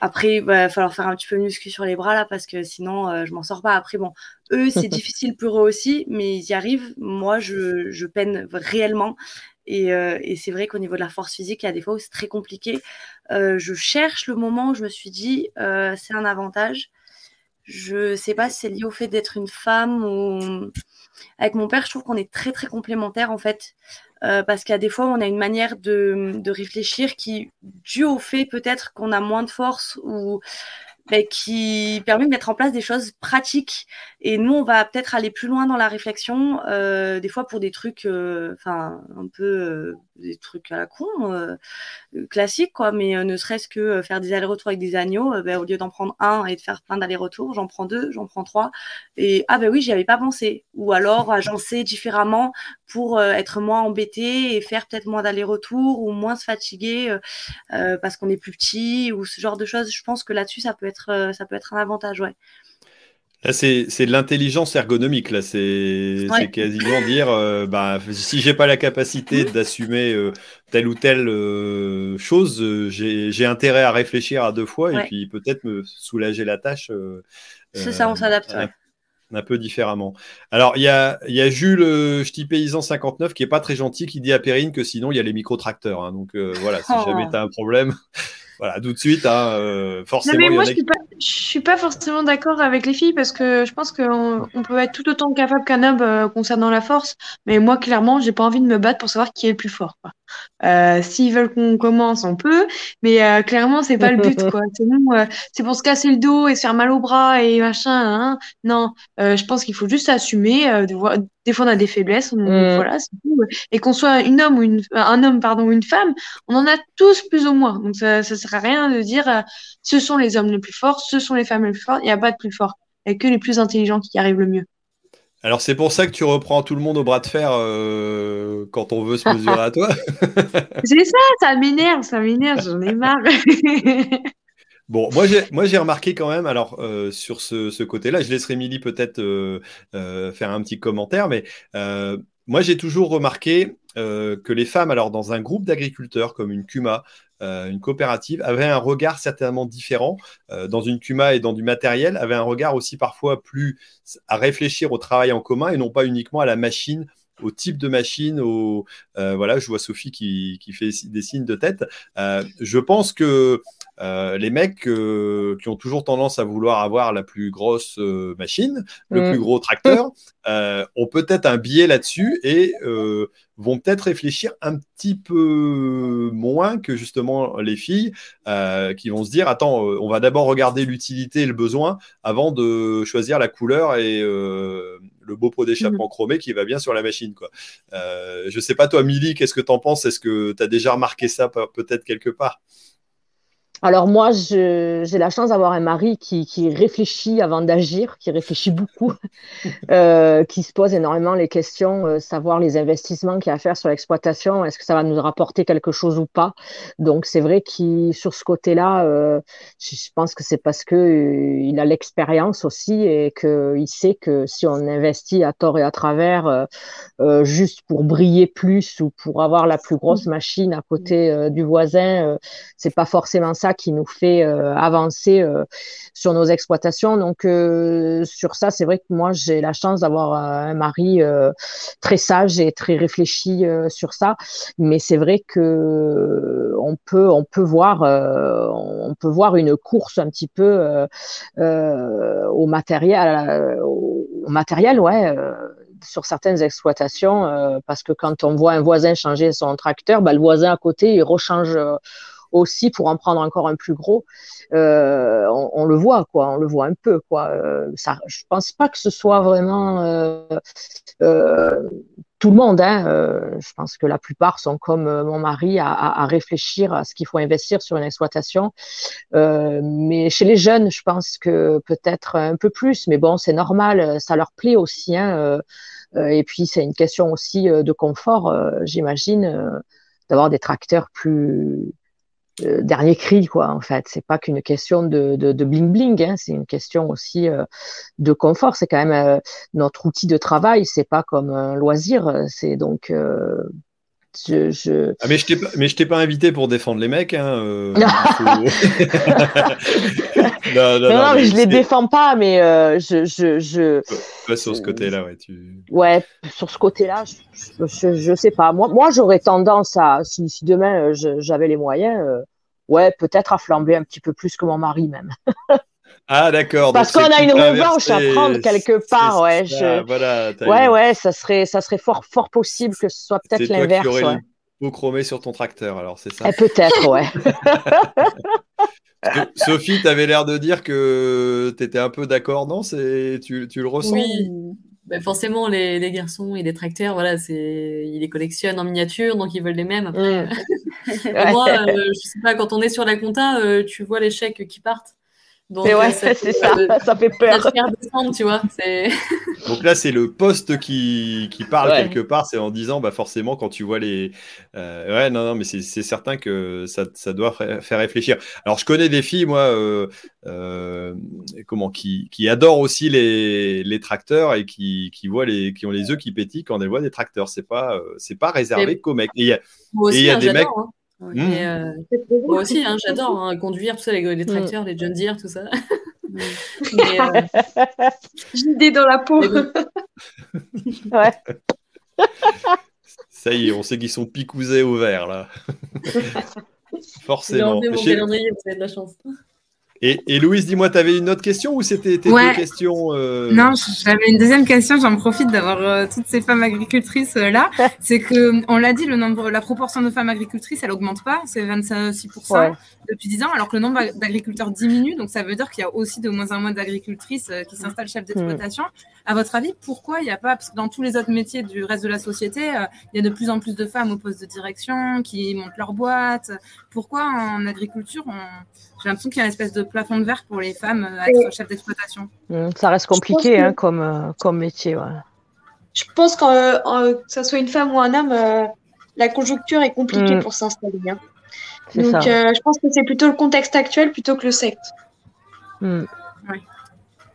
Après, il va falloir faire un petit peu de muscu sur les bras là parce que sinon je m'en sors pas. Après, bon, eux c'est [LAUGHS] difficile pour eux aussi, mais ils y arrivent. Moi, je, je peine réellement. Et, et c'est vrai qu'au niveau de la force physique, il y a des fois où c'est très compliqué. je cherche le moment où je me suis dit, c'est un avantage Je sais pas si c'est lié au fait d'être une femme ou avec mon père, je trouve qu'on est très très complémentaires en fait. Euh, parce a des fois on a une manière de, de réfléchir qui, dû au fait peut-être qu'on a moins de force ou ben, qui permet de mettre en place des choses pratiques. Et nous, on va peut-être aller plus loin dans la réflexion, euh, des fois pour des trucs, euh, enfin, un peu euh, des trucs à la con, classiques, quoi. Mais ne serait-ce que faire des allers-retours avec des agneaux, ben, au lieu d'en prendre un et de faire plein d'allers-retours, j'en prends deux, j'en prends trois. Et ah ben oui, j'y avais pas pensé. Ou alors agencer différemment pour être moins embêté et faire peut-être moins d'allers-retours ou moins se fatiguer parce qu'on est plus petit ou ce genre de choses. Je pense que là-dessus, ça peut être euh, ça peut être un avantage, ouais. Là, c'est de l'intelligence ergonomique. Là, c'est quasiment dire, euh, bah, si j'ai pas la capacité [LAUGHS] d'assumer euh, telle ou telle chose, j'ai intérêt à réfléchir à deux fois et puis peut-être me soulager la tâche. c'est ça, on s'adapte. Un, peu différemment. Alors, il y a, y a Jules Ch'ti Paysan 59 qui est pas très gentil, qui dit à Perrine que sinon il y a les micro-tracteurs. Hein. donc voilà, si [LAUGHS] jamais oh. tu as un problème, voilà, tout de suite, hein, euh, forcément. mais moi, je, suis pas, suis pas forcément d'accord avec les filles parce que je pense qu'on on peut être tout autant capable qu'un homme euh, concernant la force. Mais moi, clairement, j'ai pas envie de me battre pour savoir qui est le plus fort. Euh, S'ils veulent qu'on commence, on peut, mais euh, clairement, c'est pas le but. [LAUGHS] quoi. C'est euh, c'est pour se casser le dos et se faire mal au bras et machin. Hein. Non, je pense qu'il faut juste assumer. de des fois, on a des faiblesses, mm. voilà, Et qu'on soit une homme ou une, un homme, pardon, ou une femme, on en a tous plus ou moins. Donc, ça, ça sert à rien de dire euh, ce sont les hommes les plus forts, ce sont les femmes les plus fortes. Il n'y a pas de plus fort. Il n'y a que les plus intelligents qui y arrivent le mieux. Alors, c'est pour ça que tu reprends tout le monde au bras de fer euh, quand on veut se mesurer à toi. [LAUGHS] c'est ça, ça m'énerve, ça m'énerve, j'en ai marre. [LAUGHS] Bon, moi j'ai, moi j'ai remarqué quand même, alors euh, sur ce, ce, côté-là, je laisserai Émilie peut-être euh, euh, faire un petit commentaire, mais moi j'ai toujours remarqué que les femmes, alors dans un groupe d'agriculteurs comme une CUMA, une coopérative, avaient un regard certainement différent. dans une CUMA et dans du matériel, avaient un regard aussi parfois plus à réfléchir au travail en commun et non pas uniquement à la machine au type de machine, au voilà, je vois Sophie qui, qui, fait des signes de tête. je pense que euh, les mecs euh, qui ont toujours tendance à vouloir avoir la plus grosse euh, machine, le mm. plus gros tracteur, ont peut-être un biais là-dessus et vont peut-être réfléchir un petit peu moins que justement les filles qui vont se dire attends, on va d'abord regarder l'utilité et le besoin avant de choisir la couleur et le beau pot d'échappement mm. chromé qui va bien sur la machine. Quoi. je sais pas toi, Milly, qu'est-ce que tu en penses? Est-ce que tu as déjà remarqué ça peut-être quelque part? Alors moi, j'ai la chance d'avoir un mari qui, qui, réfléchit avant d'agir, qui réfléchit beaucoup, [LAUGHS] euh, qui se pose énormément les questions, euh, savoir les investissements qu'il y a à faire sur l'exploitation, est-ce que ça va nous rapporter quelque chose ou pas. Donc c'est vrai qu'il sur ce côté-là, euh, je pense que c'est parce que il a l'expérience aussi et qu'il sait que si on investit à tort et à travers juste pour briller plus ou pour avoir la plus grosse machine à côté du voisin, c'est pas forcément ça qui nous fait euh, avancer euh, sur nos exploitations. Donc euh, sur ça, c'est vrai que moi j'ai la chance d'avoir un mari très sage et très réfléchi sur ça. Mais c'est vrai que on peut on peut voir on peut voir une course un petit peu au matériel au, matériel ouais sur certaines exploitations, parce que quand on voit un voisin changer son tracteur, bah, le voisin à côté, il rechange aussi pour en prendre encore un plus gros. Euh, on, le voit, quoi, on le voit un peu, quoi. Euh, ça, je pense pas que ce soit vraiment euh, tout le monde. Hein. je pense que la plupart sont comme mon mari à, à, réfléchir à ce qu'il faut investir sur une exploitation. mais chez les jeunes, je pense que peut-être un peu plus. Mais bon, c'est normal, ça leur plaît aussi. Hein, et puis c'est une question aussi de confort, j'imagine, d'avoir des tracteurs plus euh, dernier cri, quoi, en fait. C'est pas qu'une question de, de, bling bling, hein, c'est une question aussi euh, de confort. C'est quand même euh, notre outil de travail, c'est pas comme un loisir. C'est donc. Je, je... Ah, mais je t'ai pas, mais je t'ai pas invité pour défendre les mecs. Hein, [LAUGHS] [LAUGHS] non, non, non, mais je les défends pas, mais je, je, je... sur ce côté-là, ouais. Tu... Ouais, sur ce côté-là, je, je, je, sais pas. Moi, moi, j'aurais tendance à, si, si demain j'avais les moyens, ouais, peut-être à flamber un petit peu plus que mon mari même. [LAUGHS] Ah d'accord. Parce qu'on a une revanche à prendre quelque part, ouais. ouais, ouais, ça serait, ça serait fort, fort possible que ce soit peut-être l'inverse. C'est toi qui chromé sur ton tracteur, alors c'est ça. Eh, peut-être, ouais. [LAUGHS] Sophie, tu avais l'air de dire que tu étais un peu d'accord, non tu, tu le ressens Oui, bah, forcément, les, garçons et les tracteurs, voilà, ils les collectionnent en miniature, donc ils veulent les mêmes. Après, [LAUGHS] moi, euh, je sais pas, quand on est sur la compta, euh, tu vois les chèques qui partent. Donc, ouais, euh, [LAUGHS] c'est ça, ça fait peur. Ça descendre, tu vois. [LAUGHS] Donc là, c'est le poste qui, qui parle quelque part. C'est en disant, bah forcément, quand tu vois les. Euh, ouais, non, non, mais c'est certain que ça, ça, doit faire réfléchir. Alors, je connais des filles, moi, euh, comment, qui, qui, adorent aussi les, les tracteurs et qui, qui, voient les, qui ont les œufs qui pétillent quand elles voient des tracteurs. C'est pas, c'est pas réservé qu'aux mecs. Et il y a, y a des mecs. Hein. Mmh. Euh, moi aussi, hein, j'adore hein, conduire tout ça, les, les tracteurs, mmh. les John Deere, tout ça. Mmh. euh... [LAUGHS] J'ai idée dans la peau. [LAUGHS] ouais. Ça y est, on sait qu'ils sont picousés au vert, là. [LAUGHS] Forcément. Mon calendrier, vous avez de la chance. Et, Louise, dis-moi, tu avais une autre question ou c'était tes deux questions euh? Non, j'avais une deuxième question. J'en profite d'avoir euh, toutes ces femmes agricultrices euh, là. [LAUGHS] C'est que, on l'a dit, le nombre, la proportion de femmes agricultrices, elle augmente pas. C'est 26% depuis 10 ans, alors que le nombre d'agriculteurs diminue. Donc, ça veut dire qu'il y a aussi de moins en moins d'agricultrices qui s'installent chef d'exploitation. À votre avis, pourquoi il n'y a pas, parce que dans tous les autres métiers du reste de la société, il y a de plus en plus de femmes au poste de direction qui montent leur boîte. Pourquoi en agriculture, j'ai l'impression qu'il y a une espèce de plafond de verre pour les femmes à être chef d'exploitation. Mmh, ça reste compliqué hein, comme, euh, comme métier. Je pense que ce soit une femme ou un homme, euh, la conjoncture est compliquée mmh. pour s'installer. Hein. Donc euh, je pense que c'est plutôt le contexte actuel plutôt que le secte. Mmh. Ouais.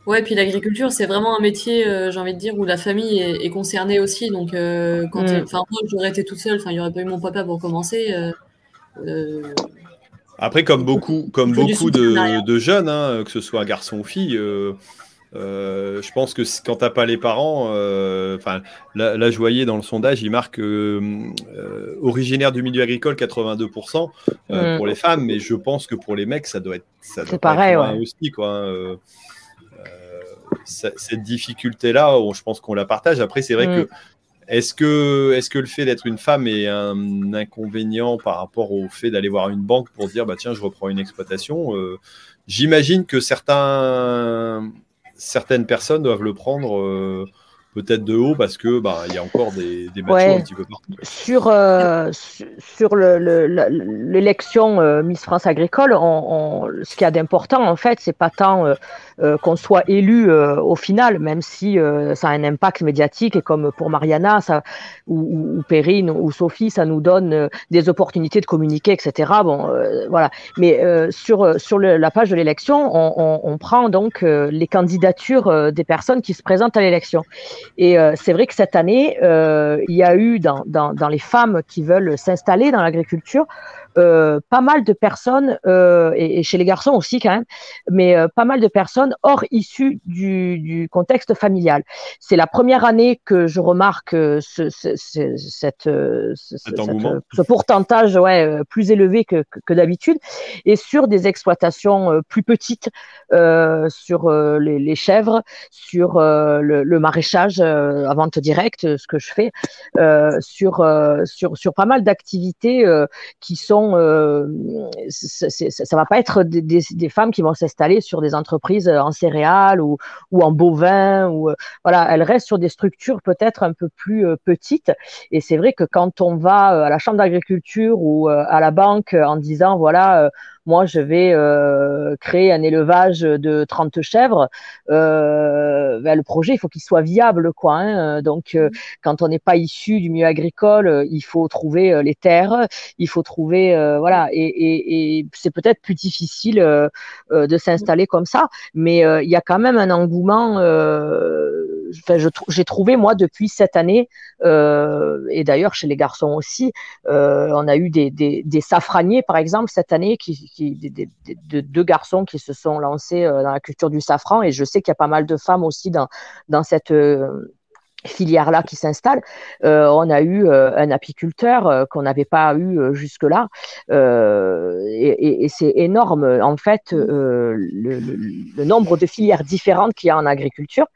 Ouais, puis l'agriculture, c'est vraiment un métier, j'ai envie de dire, où la famille est, concernée aussi. Donc, quand, enfin, moi, j'aurais été toute seule, enfin, il n'y aurait pas eu mon papa pour commencer. Après, comme beaucoup, comme beaucoup de, jeunes, hein, que ce soit garçon ou fille, euh, euh, je pense que quand t'as pas les parents, euh, enfin, là, je voyais dans le sondage, il marque originaire du milieu agricole 82% mm. pour les femmes, mais je pense que pour les mecs, ça doit être, ça doit pareil, aussi, quoi. Hein, cette difficulté-là, je pense qu'on la partage. Après, c'est vrai mm. que est-ce que, le fait d'être une femme est un inconvénient par rapport au fait d'aller voir une banque pour dire bah tiens je reprends une exploitation euh, J'imagine que certains, certaines personnes doivent le prendre euh, peut-être de haut parce que bah il y a encore des, des un petit peu partout. Sur euh, sur l'élection euh, Miss France agricole, on, ce qu'il y a d'important en fait, c'est pas tant euh, qu'on soit élu au final, même si ça a un impact médiatique et comme pour Mariana, ça ou, ou Perrine ou Sophie, ça nous donne des opportunités de communiquer, etc. Bon, voilà. Mais sur sur la page de l'élection, on, on, prend donc les candidatures des personnes qui se présentent à l'élection. Et euh, c'est vrai que cette année, euh, il y a eu dans, dans, dans les femmes qui veulent s'installer dans l'agriculture, euh, pas mal de personnes, euh, et, chez les garçons aussi quand même, mais euh, pas mal de personnes hors issues du, du contexte familial. C'est la première année que je remarque ce, ce, ce, cette, ce, pourcentage ouais, plus élevé que, que, d'habitude, et sur des exploitations plus petites, sur les, les, chèvres, sur le, le, maraîchage à vente directe, ce que je fais, sur, sur, sur pas mal d'activités qui sont euh, ça, va pas être des, femmes qui vont s'installer sur des entreprises en céréales ou, ou en bovin ou euh, voilà, elles restent sur des structures peut-être un peu plus euh, petites. Et c'est vrai que quand on va à la chambre d'agriculture ou à la banque en disant voilà moi je vais euh, créer un élevage de 30 chèvres, euh, ben, le projet il faut qu'il soit viable quoi. Hein. Donc euh, mmh. quand on n'est pas issu du milieu agricole, il faut trouver les terres, il faut trouver voilà et, et, et c'est peut-être plus difficile de s'installer comme ça, mais il y a quand même un engouement. J'ai trouvé moi depuis cette année et d'ailleurs chez les garçons aussi, on a eu des, des, des safraniers par exemple cette année qui de, deux garçons qui se sont lancés euh, dans la culture du safran. Et je sais qu'il y a pas mal de femmes aussi dans, dans cette euh, filière-là qui s'installe. Euh, on a eu euh, un apiculteur euh, qu'on n'avait pas eu jusque-là. et, et c'est énorme, en fait, le, le, le, nombre de filières différentes qu'il y a en agriculture.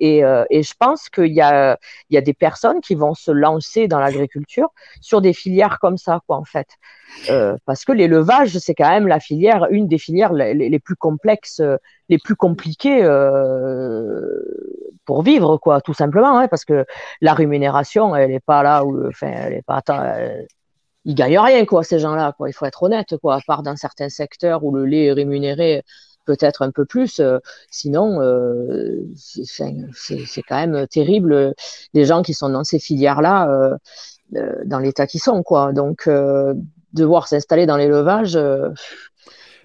Et, et je pense qu'il y a, il y a des personnes qui vont se lancer dans l'agriculture sur des filières comme ça, quoi, en fait. Euh, parce que l'élevage, c'est quand même la filière, une des filières les, les plus complexes, les plus compliquées euh, pour vivre, quoi, tout simplement, hein, parce que la rémunération, elle n'est pas là où, enfin, elle est pas, elle, ils gagnent rien, quoi, ces gens-là, quoi. Il faut être honnête, quoi, à part dans certains secteurs où le lait est rémunéré peut-être un peu plus. Euh, sinon, euh, c'est quand même terrible les gens qui sont dans ces filières-là, euh, euh dans l'état qu'ils sont, quoi. Donc, euh, devoir s'installer dans l'élevage.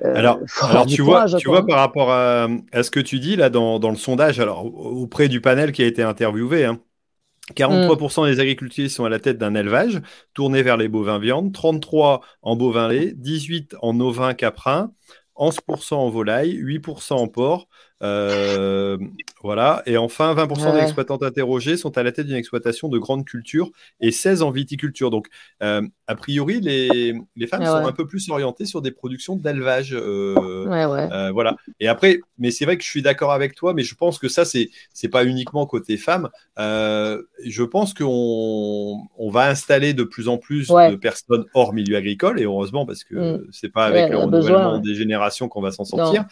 Euh, alors, alors tu, vois, tu vois, par rapport à, à, ce que tu dis là dans, dans, le sondage, alors auprès du panel qui a été interviewé, hein, 43% mm. des agriculteurs sont à la tête d'un élevage tourné vers les bovins viande, 33 en bovin lait, 18 en ovins caprins, 11% en volaille, 8% en porc, euh, voilà. Et enfin, 20% des exploitantes interrogées sont à la tête d'une exploitation de grande culture et 16 en viticulture. Donc, euh, a priori, les, les femmes sont un peu plus orientées sur des productions d'élevage. Euh, voilà. Et après, mais c'est vrai que je suis d'accord avec toi, mais je pense que ça, c'est c'est pas uniquement côté femmes. je pense qu'on on va installer de plus en plus de personnes hors milieu agricole, et heureusement, parce que mm. c'est pas avec le renouvellement des générations qu'on va s'en sortir.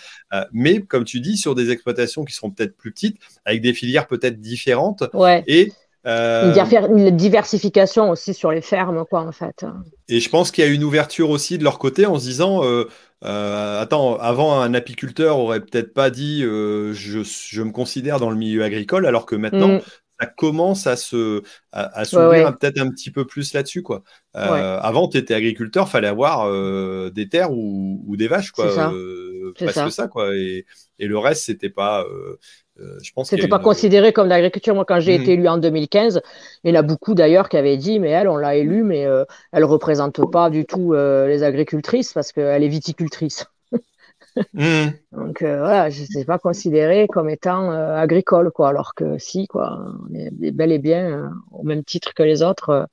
mais comme tu dis, sur des exploitations qui seront peut-être plus petites, avec des filières peut-être différentes. Et euh, une, diversification aussi sur les fermes, quoi, en fait. Et je pense qu'il y a une ouverture aussi de leur côté en se disant euh, euh, Attends, avant, un apiculteur aurait peut-être pas dit je, je, me considère dans le milieu agricole, alors que maintenant, mm. ça commence à se à, s'ouvrir peut-être un petit peu plus là-dessus. quoi. Avant, tu étais agriculteur, fallait avoir des terres ou, ou des vaches. quoi presque ça. quoi. Et, et, le reste, c'était pas. Euh, euh, je pense. C'était pas considéré comme l'agriculture. Moi, quand j'ai été hmm. élu en 2015, il y en a beaucoup d'ailleurs qui avaient dit, mais elle, on l'a élue, mais euh, elle représente pas du tout les agricultrices parce qu'elle est viticultrice. [LAUGHS] Hmm. Donc voilà, je sais pas considéré comme étant agricole, quoi. Alors que si, quoi, on est bel et bien au même titre que les autres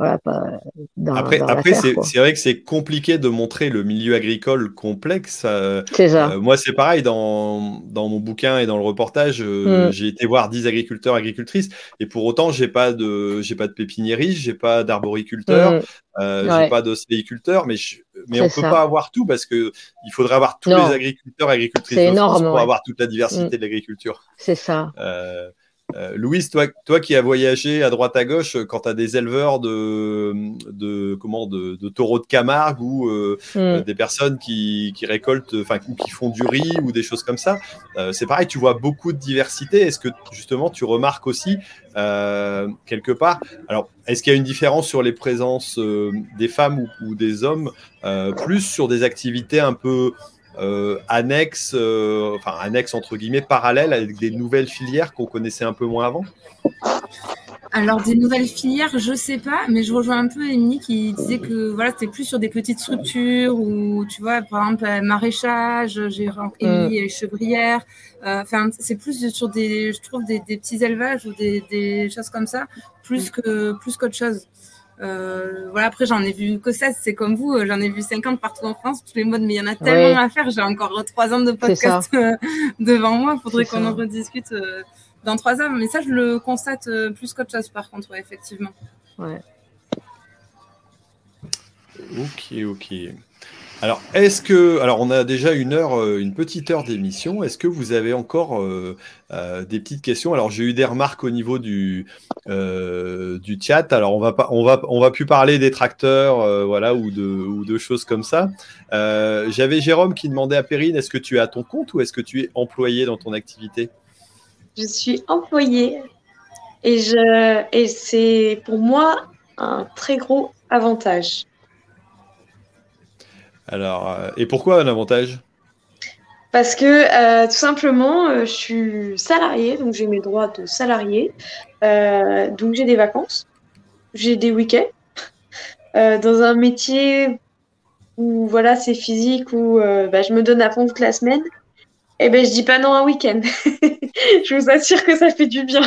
après, après c'est vrai que c'est compliqué de montrer le milieu agricole complexe. Euh, euh, moi, c'est pareil, dans, dans, mon bouquin et dans le reportage, euh, mm. j'ai été voir 10 agriculteurs, agricultrices, et pour autant, j'ai pas de, j'ai pas de pépiniérie, j'ai pas d'arboriculteur, mm. j'ai pas d'ostéiculteur, mais, mais on peut pas avoir tout parce que il faudrait avoir tous les agriculteurs, agricultrices énorme, pour avoir toute la diversité mm. de l'agriculture. C'est ça. Euh, Louise, toi, toi qui as voyagé à droite à gauche, euh, quand tu as des éleveurs de, de, comment, de, de taureaux de Camargue ou euh, mm. des personnes qui, qui récoltent, enfin, qui font du riz ou des choses comme ça, c'est pareil, tu vois beaucoup de diversité. Est-ce que justement tu remarques aussi quelque part Alors, est-ce qu'il y a une différence sur les présences des femmes ou, ou des hommes, plus sur des activités un peu euh, annexe, euh, enfin annexe entre guillemets, parallèle avec des nouvelles filières qu'on connaissait un peu moins avant? Alors des nouvelles filières, je sais pas, mais je rejoins un peu Émilie qui disait que voilà, c'était plus sur des petites structures ou tu vois, par exemple euh, maraîchage, j'ai Émilie mm. chevrière. Enfin, c'est plus sur des, je trouve des, petits élevages ou des, des, choses comme ça, plus que plus qu'autre chose. Euh, voilà, après, j'en ai vu que 16, c'est comme vous, euh, j'en ai vu 50 partout en France, tous les modes, mais il y en a tellement à faire. J'ai encore trois ans de podcast euh, devant moi. Il faudrait qu'on en rediscute dans trois ans. Mais ça, je le constate plus qu'autre chose, par contre, effectivement. Ouais. Ok, ok. Alors, est-ce que, alors on a déjà une heure, euh, une petite heure d'émission. Est-ce que vous avez encore euh, euh, des petites questions? Alors, j'ai eu des remarques au niveau du chat. Alors, on va pas, on va, on va plus parler des tracteurs, voilà, ou de ou de choses comme ça. J'avais Jérôme qui demandait à Perrine, est-ce que tu es à ton compte ou est-ce que tu es employé dans ton activité? Je suis employée et je et c'est pour moi un très gros avantage. Alors, euh, et pourquoi un avantage? Parce que euh, tout simplement, euh, je suis salarié, donc j'ai mes droits de salarié, donc j'ai des vacances, j'ai des week-ends. [LAUGHS] dans un métier où voilà c'est physique où bah, je me donne à fond toute la semaine Eh ben, je dis pas non un week-end. [LAUGHS] je vous assure que ça fait du bien.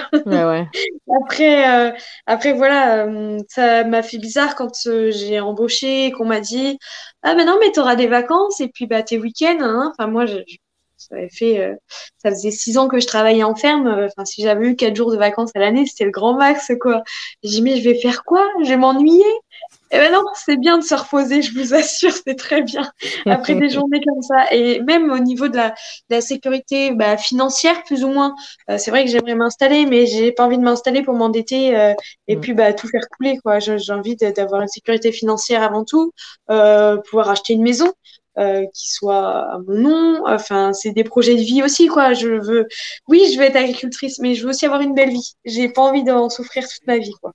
après, euh, après, voilà, euh, ça m'a fait bizarre quand euh, j'ai embauché et qu'on m'a dit Ah, ben non, mais tu auras des vacances et puis bah, tes week-ends. Hein. Enfin, moi, je, ça, fait, ça faisait six ans que je travaillais en ferme. Enfin, si j'avais eu quatre jours de vacances à l'année, c'était le grand max, quoi. J'ai dit Mais je vais faire quoi? Je vais m'ennuyer eh ben non, c'est bien de se reposer, je vous assure, c'est très bien. Après des [LAUGHS] journées comme ça. Et même au niveau de la, sécurité bah, financière, plus ou moins, euh, c'est vrai que j'aimerais m'installer, mais j'ai pas envie de m'installer pour m'endetter euh, et mm. puis bah, tout faire couler. quoi. J'ai envie d'avoir une sécurité financière avant tout, euh, pouvoir acheter une maison. qui soit à mon nom. Enfin, c'est des projets de vie aussi, quoi. Je veux, oui, je veux être agricultrice, mais je veux aussi avoir une belle vie. J'ai pas envie d'en souffrir toute ma vie, quoi.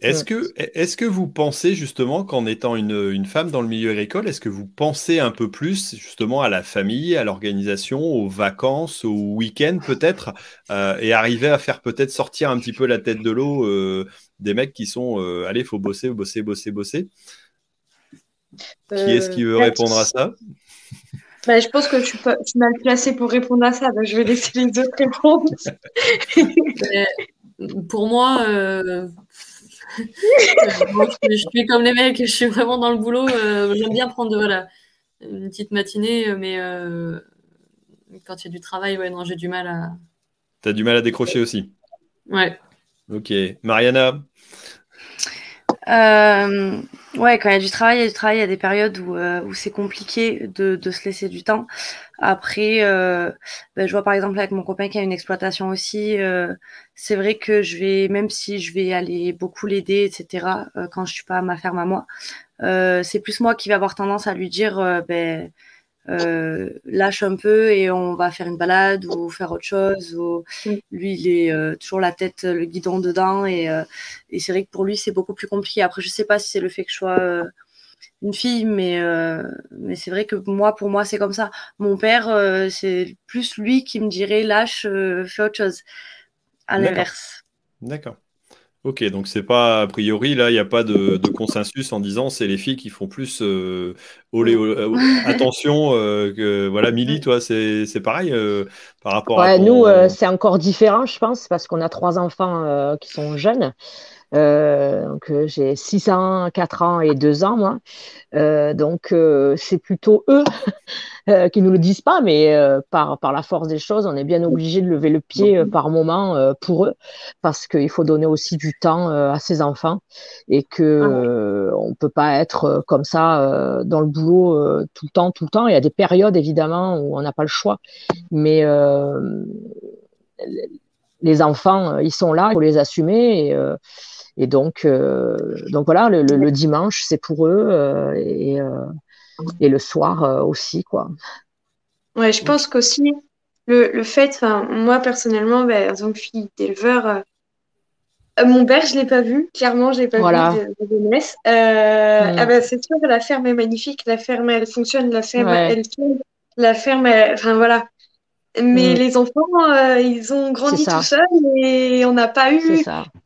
Est-ce que, est que vous pensez justement qu'en étant une, femme dans le milieu agricole, est-ce que vous pensez un peu plus justement à la famille, à l'organisation, aux vacances, aux week-ends peut-être, euh, et arriver à faire peut-être sortir un petit peu la tête de l'eau euh, des mecs qui sont euh, allez, faut bosser, bosser, bosser, bosser? Qui est-ce qui veut répondre à ça? Bah, je pense que tu suis mal placé pour répondre à ça, je vais laisser les autres répondre. [LAUGHS] pour moi, je, suis comme les mecs, je suis vraiment dans le boulot. Euh, j'aime bien prendre voilà, une petite matinée, mais euh, quand il y a du travail, ouais, non, j'ai du mal à. T'as du mal à décrocher aussi Ouais. Ok. Mariana euh, Ouais, quand il y a du travail, il y a du travail, il y a des périodes où, où c'est compliqué de, de, se laisser du temps. Après, euh, ben, je vois par exemple avec mon copain qui a une exploitation aussi, euh, c'est vrai que je vais, même si je vais aller beaucoup l'aider, etc., euh, quand je suis pas à ma ferme à moi, euh, c'est plus moi qui vais avoir tendance à lui dire, euh, lâche un peu et on va faire une balade ou faire autre chose. Ou... Lui, il est toujours la tête, le guidon dedans et, et c'est vrai que pour lui, c'est beaucoup plus compliqué. Après, je sais pas si c'est le fait que je sois une fille, mais, euh, mais c'est vrai que moi, pour moi, c'est comme ça. Mon père, euh, c'est plus lui qui me dirait lâche, euh, fais autre chose. À l'inverse. D'accord. Ok, donc c'est pas a priori là, il n'y a pas de, consensus en disant c'est les filles qui font plus olé, [LAUGHS] attention que voilà Milly, toi c'est pareil par rapport à nous c'est encore différent je pense parce qu'on a trois enfants qui sont jeunes. Euh, donc euh, j'ai 6 ans, 4 ans et 2 ans moi. Euh, donc euh, c'est plutôt eux [LAUGHS] qui nous le disent pas, mais par, par la force des choses, on est bien obligé de lever le pied par moment pour eux, parce qu'il faut donner aussi du temps à ses enfants et que on peut pas être comme ça dans le boulot tout le temps, tout le temps. Il y a des périodes évidemment où on n'a pas le choix, mais les enfants, ils sont là, il faut les assumer. Et, et donc, euh, donc voilà, le, dimanche, c'est pour eux euh, et, euh, et, le soir aussi, quoi. Ouais, je pense qu'aussi, le, le fait, moi personnellement, ben, en tant que fille d'éleveur, mon père, je ne l'ai pas vu, clairement, je ne l'ai pas vu de, de jeunesse. Mm. ah ben, c'est sûr la ferme est magnifique, la ferme, elle fonctionne, la ferme, elle tourne, la ferme, enfin voilà. Mais mm. les enfants, ils ont grandi tout seuls et on n'a pas eu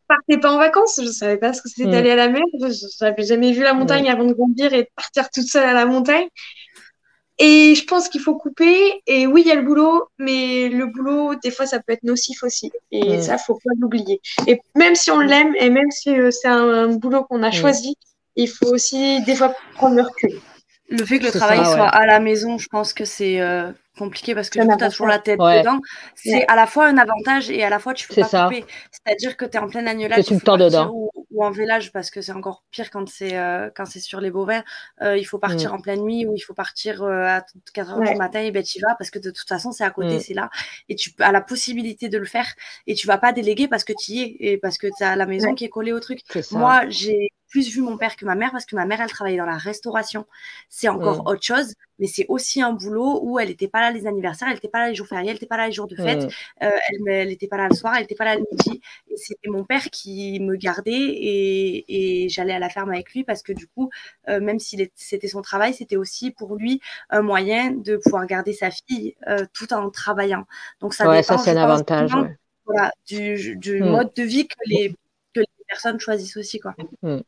partais pas en vacances, je savais pas ce que c'était mm. d'aller à la mer, je n'avais jamais vu la montagne avant de grandir et de partir toute seule à la montagne. Et je pense qu'il faut couper. Et oui, il y a le boulot, mais le boulot, des fois, ça peut être nocif aussi. Et ça, faut pas l'oublier. Et même si on l'aime, et même si euh, c'est un, boulot qu'on a choisi, il faut aussi des fois prendre le recul. Le fait que le travail soit à la maison, je pense que c'est euh, compliqué parce que tu as toujours la tête dedans. C'est à la fois un avantage et à la fois tu peux pas couper. C'est-à-dire que tu es en plein annulage dedans. Ou, en vélage parce que c'est encore pire quand c'est euh, quand c'est sur les bovins. Euh, il faut partir mm. en pleine nuit ou il faut partir euh, à 4 heures du matin et ben tu vas parce que de toute façon c'est à côté, mm. c'est là et tu as la possibilité de le faire et tu vas pas déléguer parce que tu y es et parce que tu as la maison qui est collée au truc. Moi, j'ai plus vu mon père que ma mère parce que ma mère, elle travaillait dans la restauration. C'est encore autre chose, mais c'est aussi un boulot où elle n'était pas là les anniversaires, elle n'était pas là les jours fériés, elle n'était pas là les jours de fête, euh, elle n'était pas là le soir, elle n'était pas là le midi. Et c'était mon père qui me gardait et, j'allais à la ferme avec lui parce que du coup, euh, même si c'était son travail, c'était aussi pour lui un moyen de pouvoir garder sa fille euh, tout en travaillant. Donc ça, ouais, ça c'est un avantage. Voilà, du, du mm. mode de vie que les, que les personnes choisissent aussi. Quoi. Mm.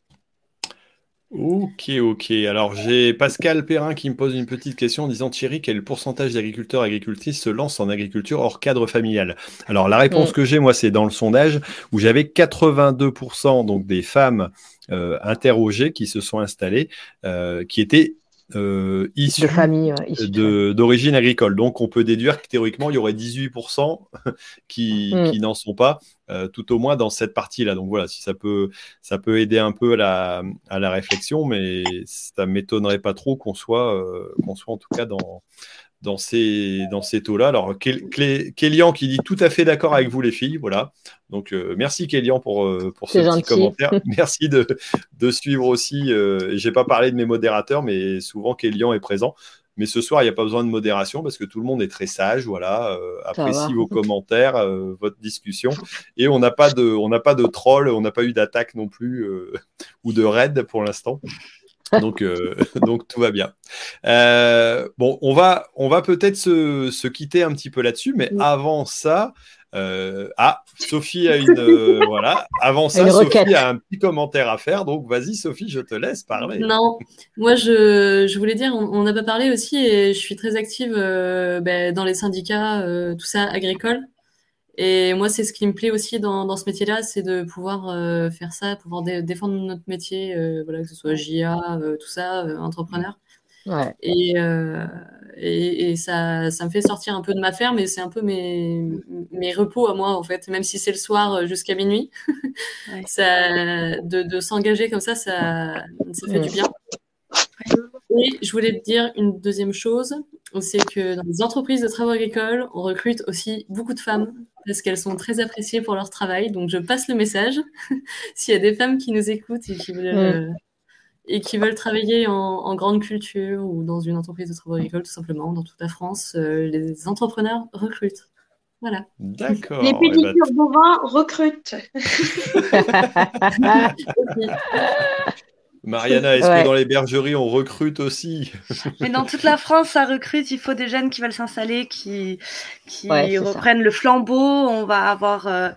Ok, ok. Alors j'ai Pascal Perrin qui me pose une petite question en disant Thierry, quel pourcentage d'agriculteurs et agricultrices se lancent en agriculture hors cadre familial? Alors la réponse mm. que j'ai, moi, c'est dans le sondage où j'avais 82% donc des femmes euh, interrogées qui se sont installées, euh, qui étaient euh, issus d'origine agricole. Donc, on peut déduire que théoriquement, il y aurait 18% [LAUGHS] qui, mm. qui n'en sont pas, euh, tout au moins dans cette partie-là. Donc voilà, si ça peut, ça peut aider un peu à la, à la réflexion, mais ça m'étonnerait pas trop qu'on soit, euh, qu'on soit en tout cas dans, dans ces, dans ces taux-là. Alors, Kélian qui dit tout à fait d'accord avec vous, les filles. Voilà. Donc, euh, merci Kélian pour, euh, pour ce petit commentaire. [LAUGHS] merci de, de, suivre aussi. Euh, Je n'ai pas parlé de mes modérateurs, mais souvent Kélian est présent. Mais ce soir, il n'y a pas besoin de modération parce que tout le monde est très sage. Voilà, apprécie vos [LAUGHS] commentaires, votre discussion. Et on n'a pas de, on n'a pas de troll, on n'a pas eu d'attaque non plus ou de raid pour l'instant. Donc, euh, [LAUGHS] donc tout va bien. Euh, bon, on va, on va peut-être se, se, quitter un petit peu là-dessus, mais avant ça, euh, ah, Sophie a une voilà. Avant ça, Sophie a un petit commentaire à faire. Donc, vas-y, Sophie, je te laisse parler. Non, moi, je, je voulais dire, on n'a pas parlé aussi, et je suis très active ben, dans les syndicats, tout ça, agricole. Et moi, c'est ce qui me plaît aussi dans, dans ce métier-là, c'est de pouvoir euh, faire ça, pouvoir défendre notre métier, euh, voilà, que ce soit JA, euh, tout ça, entrepreneur. Ouais. Et, et, et, ça, ça me fait sortir un peu de ma ferme et c'est un peu mes, mes repos à moi, en fait, même si c'est le soir jusqu'à minuit. [LAUGHS] ça, de, de s'engager comme ça, ça, ça fait du bien. Et je voulais te dire une deuxième chose, c'est que dans les entreprises de travaux agricoles, on recrute aussi beaucoup de femmes parce qu'elles sont très appréciées pour leur travail. Donc je passe le message. [LAUGHS] S'il y a des femmes qui nous écoutent et qui veulent, euh, et qui veulent travailler en, grande culture ou dans une entreprise de travaux agricoles, tout simplement, dans toute la France, euh, les entrepreneurs recrutent. Voilà. D'accord. Les pédicures eh ben... bovins recrutent. [LAUGHS] [LAUGHS] Mariana, est-ce que dans les bergeries, on recrute aussi [LAUGHS] Mais dans toute la France, ça recrute. Il faut des jeunes qui veulent s'installer, qui, qui reprennent le flambeau. On va avoir euh,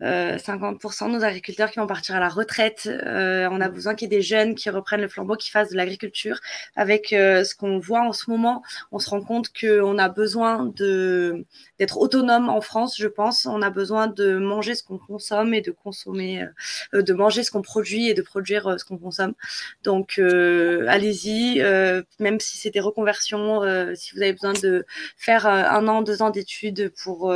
50% euh, de nos agriculteurs qui vont partir à la retraite. Euh, on a besoin qu'il y ait des jeunes qui reprennent le flambeau, qui fassent de l'agriculture. Avec euh, ce qu'on voit en ce moment, on se rend compte qu'on a besoin d'être autonome en France, je pense. On a besoin de manger ce qu'on consomme et de consommer, de manger ce qu'on produit et de produire ce qu'on consomme. Donc, allez-y, même si c'est des reconversions, si vous avez besoin de faire un an, deux ans d'études pour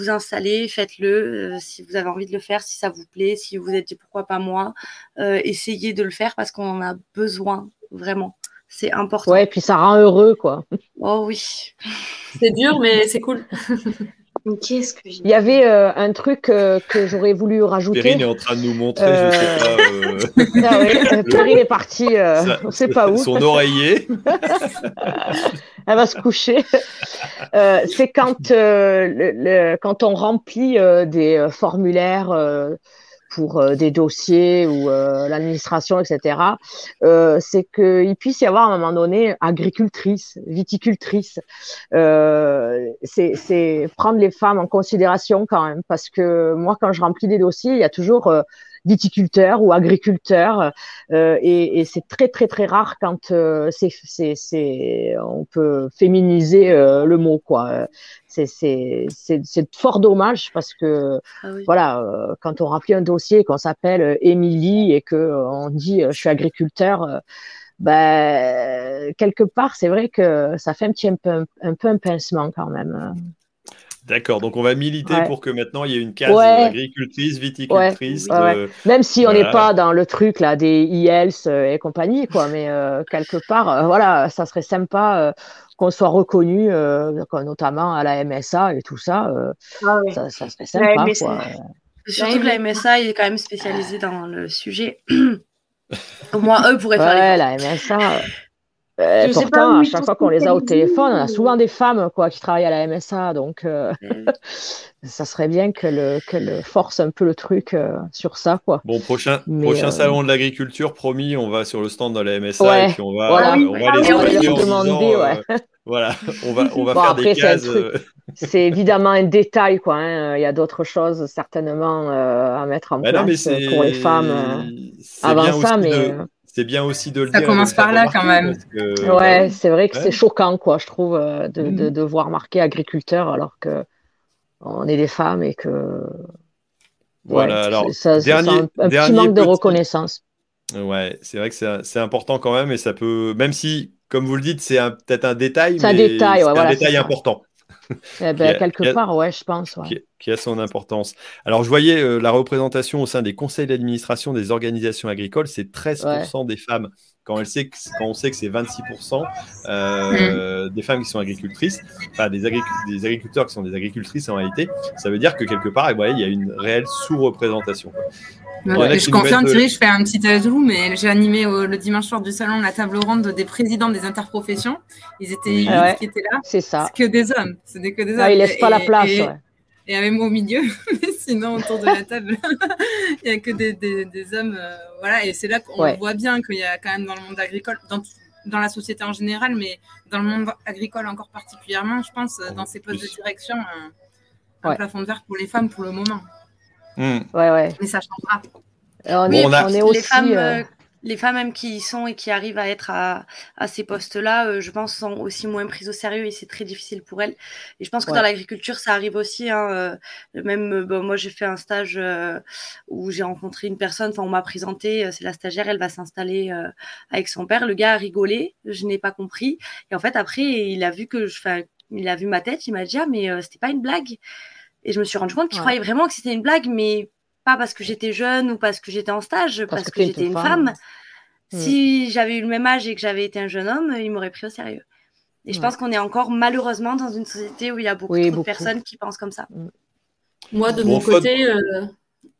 vous installer, faites-le si vous avez envie de le faire, si ça vous plaît, si vous êtes dit pourquoi pas moi, euh, essayez de le faire parce qu'on en a besoin vraiment. C'est important. Ouais, puis ça rend heureux, quoi. Oh oui. C'est dur, mais c'est cool. [LAUGHS] Qu'est-ce que Il y avait euh, un truc euh, que j'aurais voulu rajouter. Perrine est en train de nous montrer, je sais pas. [LAUGHS] Ah ouais, Perrine est partie, on ne sait pas où. Son oreiller. [LAUGHS] Elle va se coucher. C'est quand, le, quand on remplit des formulaires pour euh, des dossiers ou euh, l'administration, etc., euh, c'est qu'il puisse y avoir à un moment donné agricultrice, viticultrice. c'est prendre les femmes en considération quand même, parce que moi, quand je remplis des dossiers, il y a toujours viticulteur ou agriculteur euh, et, et c'est très très très rare quand euh, c'est c'est on peut féminiser euh, le mot quoi. C'est c'est c'est fort dommage parce que ah voilà euh, quand on remplit un dossier qu'on s'appelle Émilie et que on dit je suis agriculteur ben quelque part c'est vrai que ça fait un petit un peu un peu un pincement quand même D'accord, donc on va militer pour que maintenant il y ait une case agricultrice, viticultrice. Même si on n'est pas dans le truc là des IELS euh, et compagnie, quoi, mais euh, quelque part, euh, voilà, ça serait sympa qu'on soit reconnu, notamment à la MSA et tout ça. Ah ça, ça, serait sympa. Quoi. Surtout que la MSA est quand même spécialisée dans le sujet. Au moins eux pourraient faire. Ouais, la MSA. Euh, pourtant, à chaque fois qu'on les a au téléphone, on a souvent des femmes quoi, qui travaillent à la MSA, donc euh, [LAUGHS] ça serait bien qu'elle qu force un peu le truc euh, sur ça. Quoi. Bon, prochain, prochain salon de l'agriculture, promis, on va sur le stand de la MSA et puis on va, on va les demander. voilà, on va, on va faire des cases. C'est évidemment un détail, quoi. Hein. Il y a d'autres choses certainement à mettre en place pour les femmes avant ça, mais c'est bien aussi de le ça dire. Ça commence par là quand même. ouais, c'est vrai que c'est choquant, quoi, je trouve, de, de, de, voir marquer agriculteur alors que on est des femmes et que. Voilà, alors, ça, dernier, un, un petit manque de reconnaissance. Ouais, c'est vrai que c'est important quand même et ça peut, même si, comme vous le dites, c'est peut-être un détail, c'est un détail, ouais, un voilà, détail important. Eh ben, quelque part, ouais, je pense. Ouais. Qui, qui, a son importance. Alors, je voyais euh, la représentation au sein des conseils d'administration des organisations agricoles, c'est 13% ouais. des femmes. Quand, elle sait que, quand on sait que c'est 26% euh, mmh. des femmes qui sont agricultrices, enfin des, agric des, agriculteurs qui sont des agricultrices en réalité, ça veut dire que quelque part, il y a une réelle sous-représentation. Ouais, je confirme, Thierry, je fais un petit ajout, mais j'ai animé au, le dimanche soir du salon la table ronde des présidents des interprofessions. Ils étaient oui. ouais, qui étaient là. C'est ça. que des hommes. C'était que des hommes. Ah, ils laissent pas et, la place. Et, ouais. et avec moi au milieu, [LAUGHS] mais sinon autour de la table, [LAUGHS] il n'y a que des, des, des hommes. Euh, voilà, et c'est là qu'on Ouais. voit bien qu'il y a quand même dans le monde agricole, dans, dans la société en général, mais dans le monde agricole encore particulièrement, je pense, euh, dans ces postes de direction, un, un Ouais. plafond de verre pour les femmes pour le moment. Mmh. Ouais, ouais. Mais ça changera. Et on, Bon, est, on a- on est les aussi. femmes, euh, euh, les femmes même qui y sont et qui arrivent à être à, à ces postes-là, euh, je pense, sont aussi moins prises au sérieux et c'est très difficile pour elles. Et je pense que Ouais. dans l'agriculture, ça arrive aussi. Hein, euh, même, bon, moi, j'ai fait un stage euh, où j'ai rencontré une personne. Enfin, on m'a présenté, euh, c'est la stagiaire, elle va s'installer euh, avec son père. Le gars a rigolé, je n'ai pas compris. Et en fait, après, il a vu que je, enfin, il a vu ma tête, il m'a dit ah mais euh, c'était pas une blague. Et je me suis rendu compte qu'il Ouais. croyait vraiment que c'était une blague, mais pas parce que j'étais jeune ou parce que j'étais en stage, parce, que j'étais une femme. femme. Si j'avais eu le même âge et que j'avais été un jeune homme, il m'aurait pris au sérieux. Et je Ouais. pense qu'on est encore malheureusement dans une société où il y a beaucoup Oui, de personnes qui pensent comme ça. Moi, de Bon, mon côté, euh,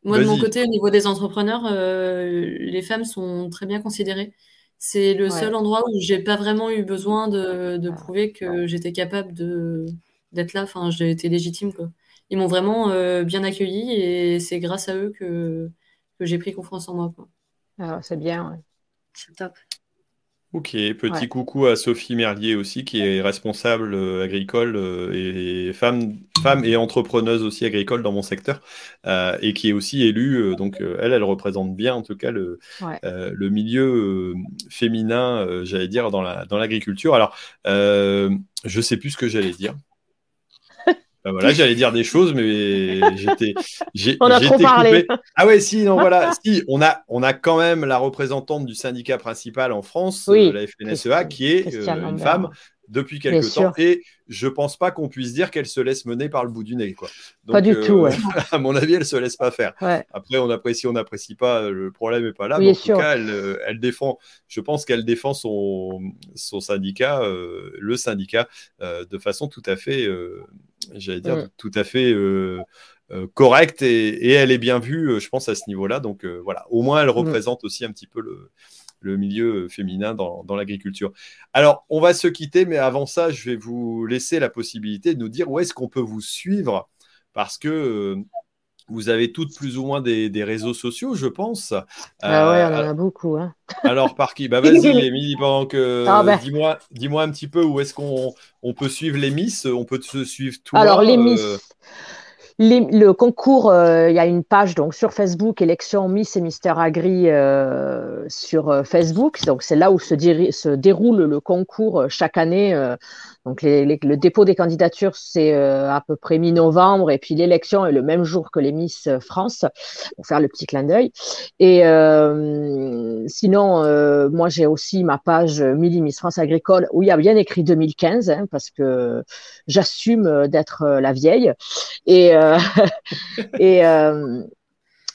moi, de mon côté, au niveau des entrepreneurs, euh, les femmes sont très bien considérées. C'est le Ouais. seul endroit où j'ai pas vraiment eu besoin de, de prouver que j'étais capable de d'être là. Enfin, j'ai été légitime, quoi. Ils m'ont vraiment euh, bien accueilli et c'est grâce à eux que, que j'ai pris confiance en moi, quoi. ah, c'est bien. ouais. C'est top. Ok, petit Ouais. coucou à Sophie Merlier aussi, qui est responsable euh, agricole euh, et femme, femme et entrepreneuse aussi agricole dans mon secteur, euh, et qui est aussi élue. euh, donc euh, elle, elle représente bien en tout cas le, Ouais. euh, le milieu euh, féminin, euh, j'allais dire, dans la dans l'agriculture. Alors, euh, je sais plus ce que j'allais dire. Ben voilà, j'allais dire des choses, mais [LAUGHS] j'étais, j'ai, On a trop parlé. coupé. Ah ouais, si, non, voilà, si, on a, on a quand même la représentante du syndicat principal en France, Oui, euh, la FNSEA, qui est euh, une femme depuis quelque temps, sûr. et je pense pas qu'on puisse dire qu'elle se laisse mener par le bout du nez, quoi. Pas du tout, ouais. [LAUGHS] à mon avis, elle se laisse pas faire. Ouais. Après, on apprécie, on n'apprécie pas, euh, le problème n'est pas là, Oui, mais en tout cas, elle, euh, elle défend, je pense qu'elle défend son, son syndicat, euh, le syndicat, euh, de façon tout à fait, euh, j'allais dire, tout à fait euh, euh, correcte, et, et elle est bien vue, euh, je pense, à ce niveau-là. Donc euh, voilà, au moins, elle Mm. représente aussi un petit peu le, le milieu féminin dans, dans l'agriculture. Alors, on va se quitter, mais avant ça, je vais vous laisser la possibilité de nous dire où est-ce qu'on peut vous suivre, parce que vous avez toutes plus ou moins des, des réseaux sociaux, je pense. Ah ouais, Euh, on en a beaucoup. Hein. [LAUGHS] alors, par qui Bah vas-y, [LAUGHS] Émilie, pendant que Ah ben. dis-moi, dis-moi un petit peu où est-ce qu'on on peut suivre les Miss, on peut te suivre toi. Alors, les euh, Miss. les- le concours, euh, il y a une page donc sur Facebook, élection Miss et Mister Agri euh, sur euh, Facebook. Donc c'est là où se, se déroule le concours euh, chaque année. Euh. donc les- les- le dépôt des candidatures c'est euh, à peu près mi-novembre et puis l'élection est le même jour que les Miss France pour faire le petit clin d'œil. Et euh, sinon, euh, moi j'ai aussi ma page euh, Millie Miss France Agricole où il y a bien écrit 2015 hein, parce que j'assume euh, d'être euh, la vieille. Et, euh, [LAUGHS] et, euh,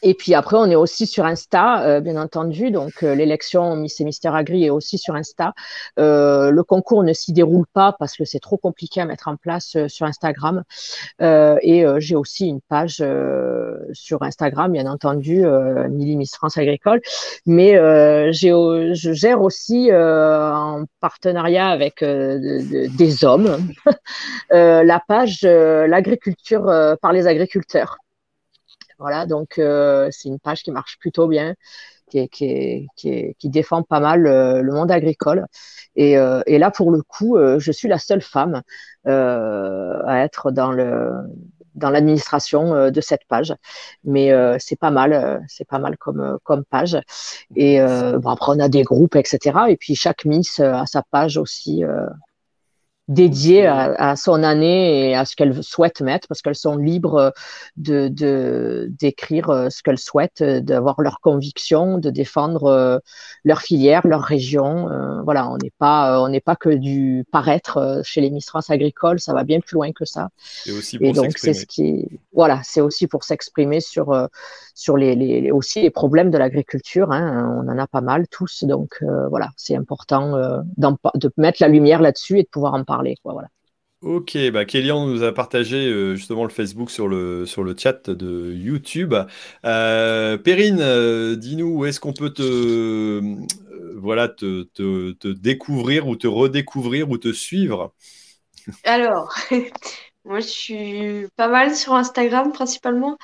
et puis après, on est aussi sur Insta, euh, bien entendu. Donc, euh, l'élection Miss et Mister Agri est aussi sur Insta. Euh, le concours ne s'y déroule pas parce que c'est trop compliqué à mettre en place euh, sur Instagram. Euh, et euh, j'ai aussi une page sur Instagram, bien entendu, euh, Millie Miss France Agricole. Mais je gère aussi en partenariat avec de- de- des hommes [LAUGHS] la page l'agriculture par les agriculteurs. Voilà, donc euh, c'est une page qui marche plutôt bien, qui, est- qui, est- qui, est- qui défend pas mal euh, le monde agricole. Et, euh, et là, pour le coup, euh, je suis la seule femme euh, à être dans le dans l'administration de cette page. Mais c'est pas mal, c'est pas mal comme, comme page. Et bon, après, on a des groupes, etc. Et puis chaque Miss a sa page aussi dédiée à, son année et à ce qu'elles souhaitent mettre, parce qu'elles sont libres de d'écrire euh, ce qu'elles souhaitent, euh, d'avoir leurs convictions, de défendre euh, leur filière, leur région. voilà, on n'est pas on n'est pas que du paraître chez les Miss France agricoles, ça va bien plus loin que ça. Et, aussi pour et donc c'est ce qui voilà, c'est aussi pour s'exprimer sur sur les, les, aussi les problèmes de l'agriculture. Hein, on en a pas mal tous, donc voilà, c'est important de mettre la lumière là-dessus et de pouvoir en parler voilà. Ok, bah Kélian nous a partagé euh, justement le Facebook sur le, sur le chat de YouTube. Euh, Perrine, euh, dis-nous où est-ce qu'on peut te, euh, voilà, te, te, découvrir ou te redécouvrir ou te suivre? Alors, moi je suis pas mal sur Instagram principalement.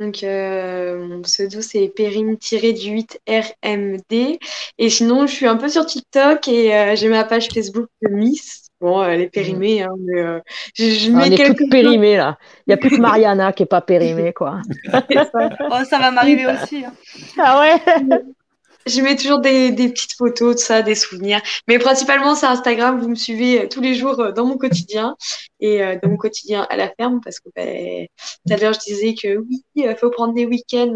Donc mon pseudo c'est Perrine-du8RMD. Et sinon je suis un peu sur TikTok et j'ai ma page Facebook de Miss. Bon, elle est périmée, hein, mais euh, je, je mets On est toutes périmées, là. Il n'y a plus que Mariana qui n'est pas périmée, quoi. ça. [LAUGHS] Oh, ça va m'arriver aussi. Hein. Ah ouais? [LAUGHS] Je mets toujours des, des, petites photos, tout ça, des souvenirs. Mais principalement, c'est Instagram. Vous me suivez euh, tous les jours euh, dans mon quotidien et dans mon quotidien à la ferme parce que ben, tout à l'heure, je disais que oui, il faut prendre des week-ends.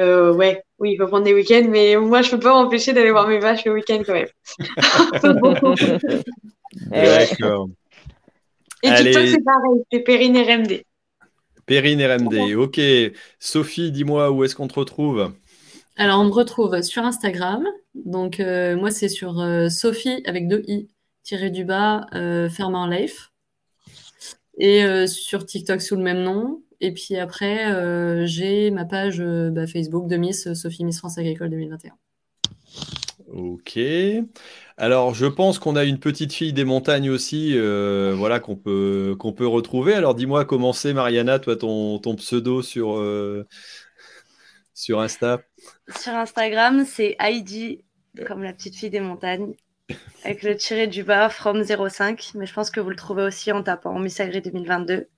Euh, ouais, oui, il faut prendre des week-ends, mais moi, je peux pas m'empêcher d'aller voir mes vaches le week-end quand même. [LAUGHS] D'accord. Et Allez. c'est pareil, c'est Perrine RMD. Perrine RMD, ok. Sophie, dis-moi où est-ce qu'on te retrouve? Alors, on me retrouve sur Instagram. Donc, euh, moi, c'est sur euh, Sophie avec deux i tiré du bas, euh, en Life. Et euh, sur TikTok sous le même nom. Et puis après, j'ai ma page bah, Facebook de Miss Sophie Miss France Agricole 2021. Ok. Alors, je pense qu'on a une petite fille des montagnes aussi, voilà, qu'on peut, qu'on peut retrouver. Alors, dis-moi comment c'est, Mariana, toi, ton, ton pseudo sur, sur Insta? Sur Instagram, c'est Heidi, comme la petite fille des montagnes avec le tiré du bas from 05, mais je pense que vous le trouvez aussi en tapant Miss Agri 2022.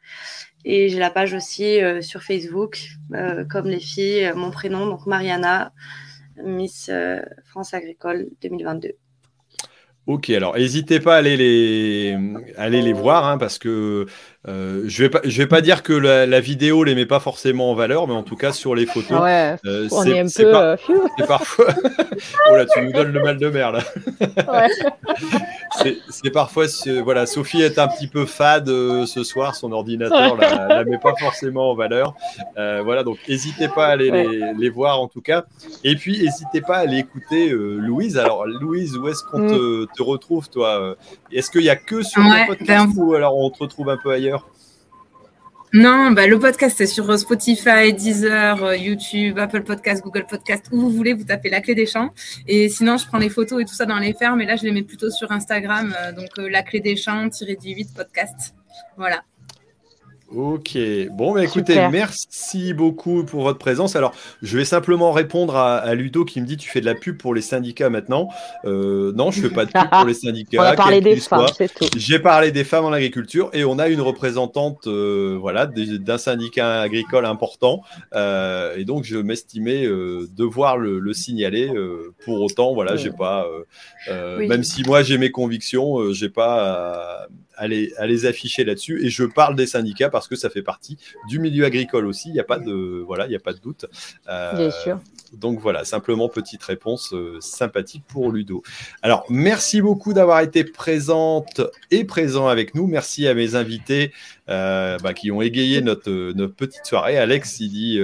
Et j'ai la page aussi euh, sur Facebook, euh, comme les filles, euh, mon prénom, donc Mariana, Miss France Agricole 2022. Ok, alors n'hésitez pas à aller les, aller les voir, hein, parce que euh, je vais pas, je vais pas dire que la, vidéo les met pas forcément en valeur, mais en tout cas sur les photos, ouais, euh, on est, un peu. Euh, c'est parfois. [LAUGHS] oh là, tu nous donnes le mal de mer là. ouais. [LAUGHS] C'est parfois, voilà, Sophie est un petit peu fade ce soir, son ordinateur la, la met pas forcément en valeur. voilà, donc n'hésitez pas à aller les, les, voir en tout cas, et puis n'hésitez pas à aller écouter Louise. Alors Louise, où est-ce qu'on mm. te te retrouves, toi? Est-ce qu'il n'y a que sur le podcast ben, ou alors on te retrouve un peu ailleurs? Non, bah, le podcast est sur Spotify, Deezer, euh, YouTube, Apple Podcast, Google Podcast, où vous voulez, vous tapez la clé des champs. Et sinon, je prends les photos et tout ça dans les fermes. Et là, je les mets plutôt sur Instagram. Euh, donc, la clé des champs, tiré du 8 podcast. Voilà. Ok, bon, bah, écoutez, merci beaucoup pour votre présence. Alors, je vais simplement répondre à, Ludo qui me dit Tu fais de la pub pour les syndicats maintenant. Euh, non, je ne fais pas de pub pour les [LAUGHS] syndicats. on a parlé des femmes, c'est tout. J'ai parlé des femmes en agriculture et on a une représentante euh, voilà, d'un syndicat agricole important. Euh, et donc, je m'estimais devoir le, signaler. pour autant, voilà, j'ai pas. Même si moi j'ai mes convictions, j'ai pas à les, afficher là-dessus. Et je parle des syndicats parce que ça fait partie du milieu agricole aussi. Il n'y a pas de voilà, il y a pas de doute. Euh, Bien sûr. Donc voilà, simplement petite réponse euh, sympathique pour Ludo. Alors merci beaucoup d'avoir été présente et présent avec nous. Merci à mes invités euh, bah, qui ont égayé notre, notre, petite soirée. Alex, il dit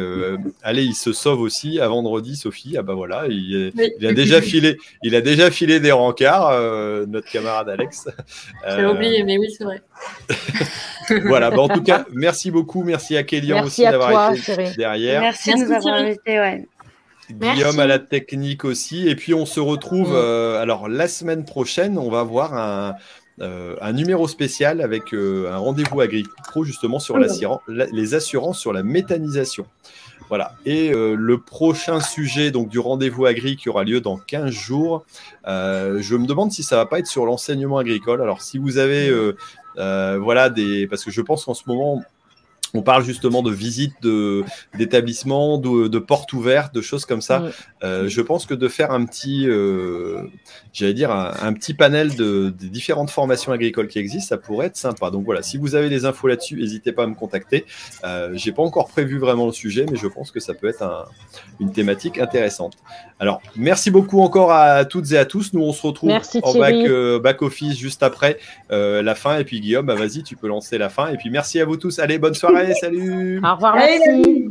allez, il se sauve aussi à vendredi, Sophie. Ah bah voilà, il, il, a déjà filé, il a déjà filé des rencarts, notre camarade Alex. J'ai oublié, mais oui, c'est vrai. [LAUGHS] voilà, bah, en tout cas, merci beaucoup. Merci à Kélian aussi d'avoir été derrière. Merci, de nous avoir invités. Ouais. Guillaume à la technique aussi. Et puis on se retrouve, euh, alors la semaine prochaine, on va avoir un, euh, un numéro spécial avec euh, un rendez-vous agricole justement sur les assurances sur la méthanisation. Voilà. Et le prochain sujet donc du rendez-vous agri qui aura lieu dans 15 jours, je me demande si ça va pas être sur l'enseignement agricole. Alors si vous avez voilà des parce que je pense qu'en ce moment on parle justement de visites d'établissements, de, de, portes ouvertes, de choses comme ça. Euh, je pense que de faire un petit, euh, j'allais dire, un, petit panel de, des différentes formations agricoles qui existent, ça pourrait être sympa. Donc voilà, si vous avez des infos là-dessus, n'hésitez pas à me contacter. Euh, J'ai pas encore prévu vraiment le sujet, mais je pense que ça peut être une thématique intéressante. Alors, merci beaucoup encore à toutes et à tous. Nous, on se retrouve en back, euh, back, office juste après la fin. Et puis Guillaume, bah, vas-y, tu peux lancer la fin. Et puis merci à vous tous. Allez, bonne soirée salut. Au revoir, merci.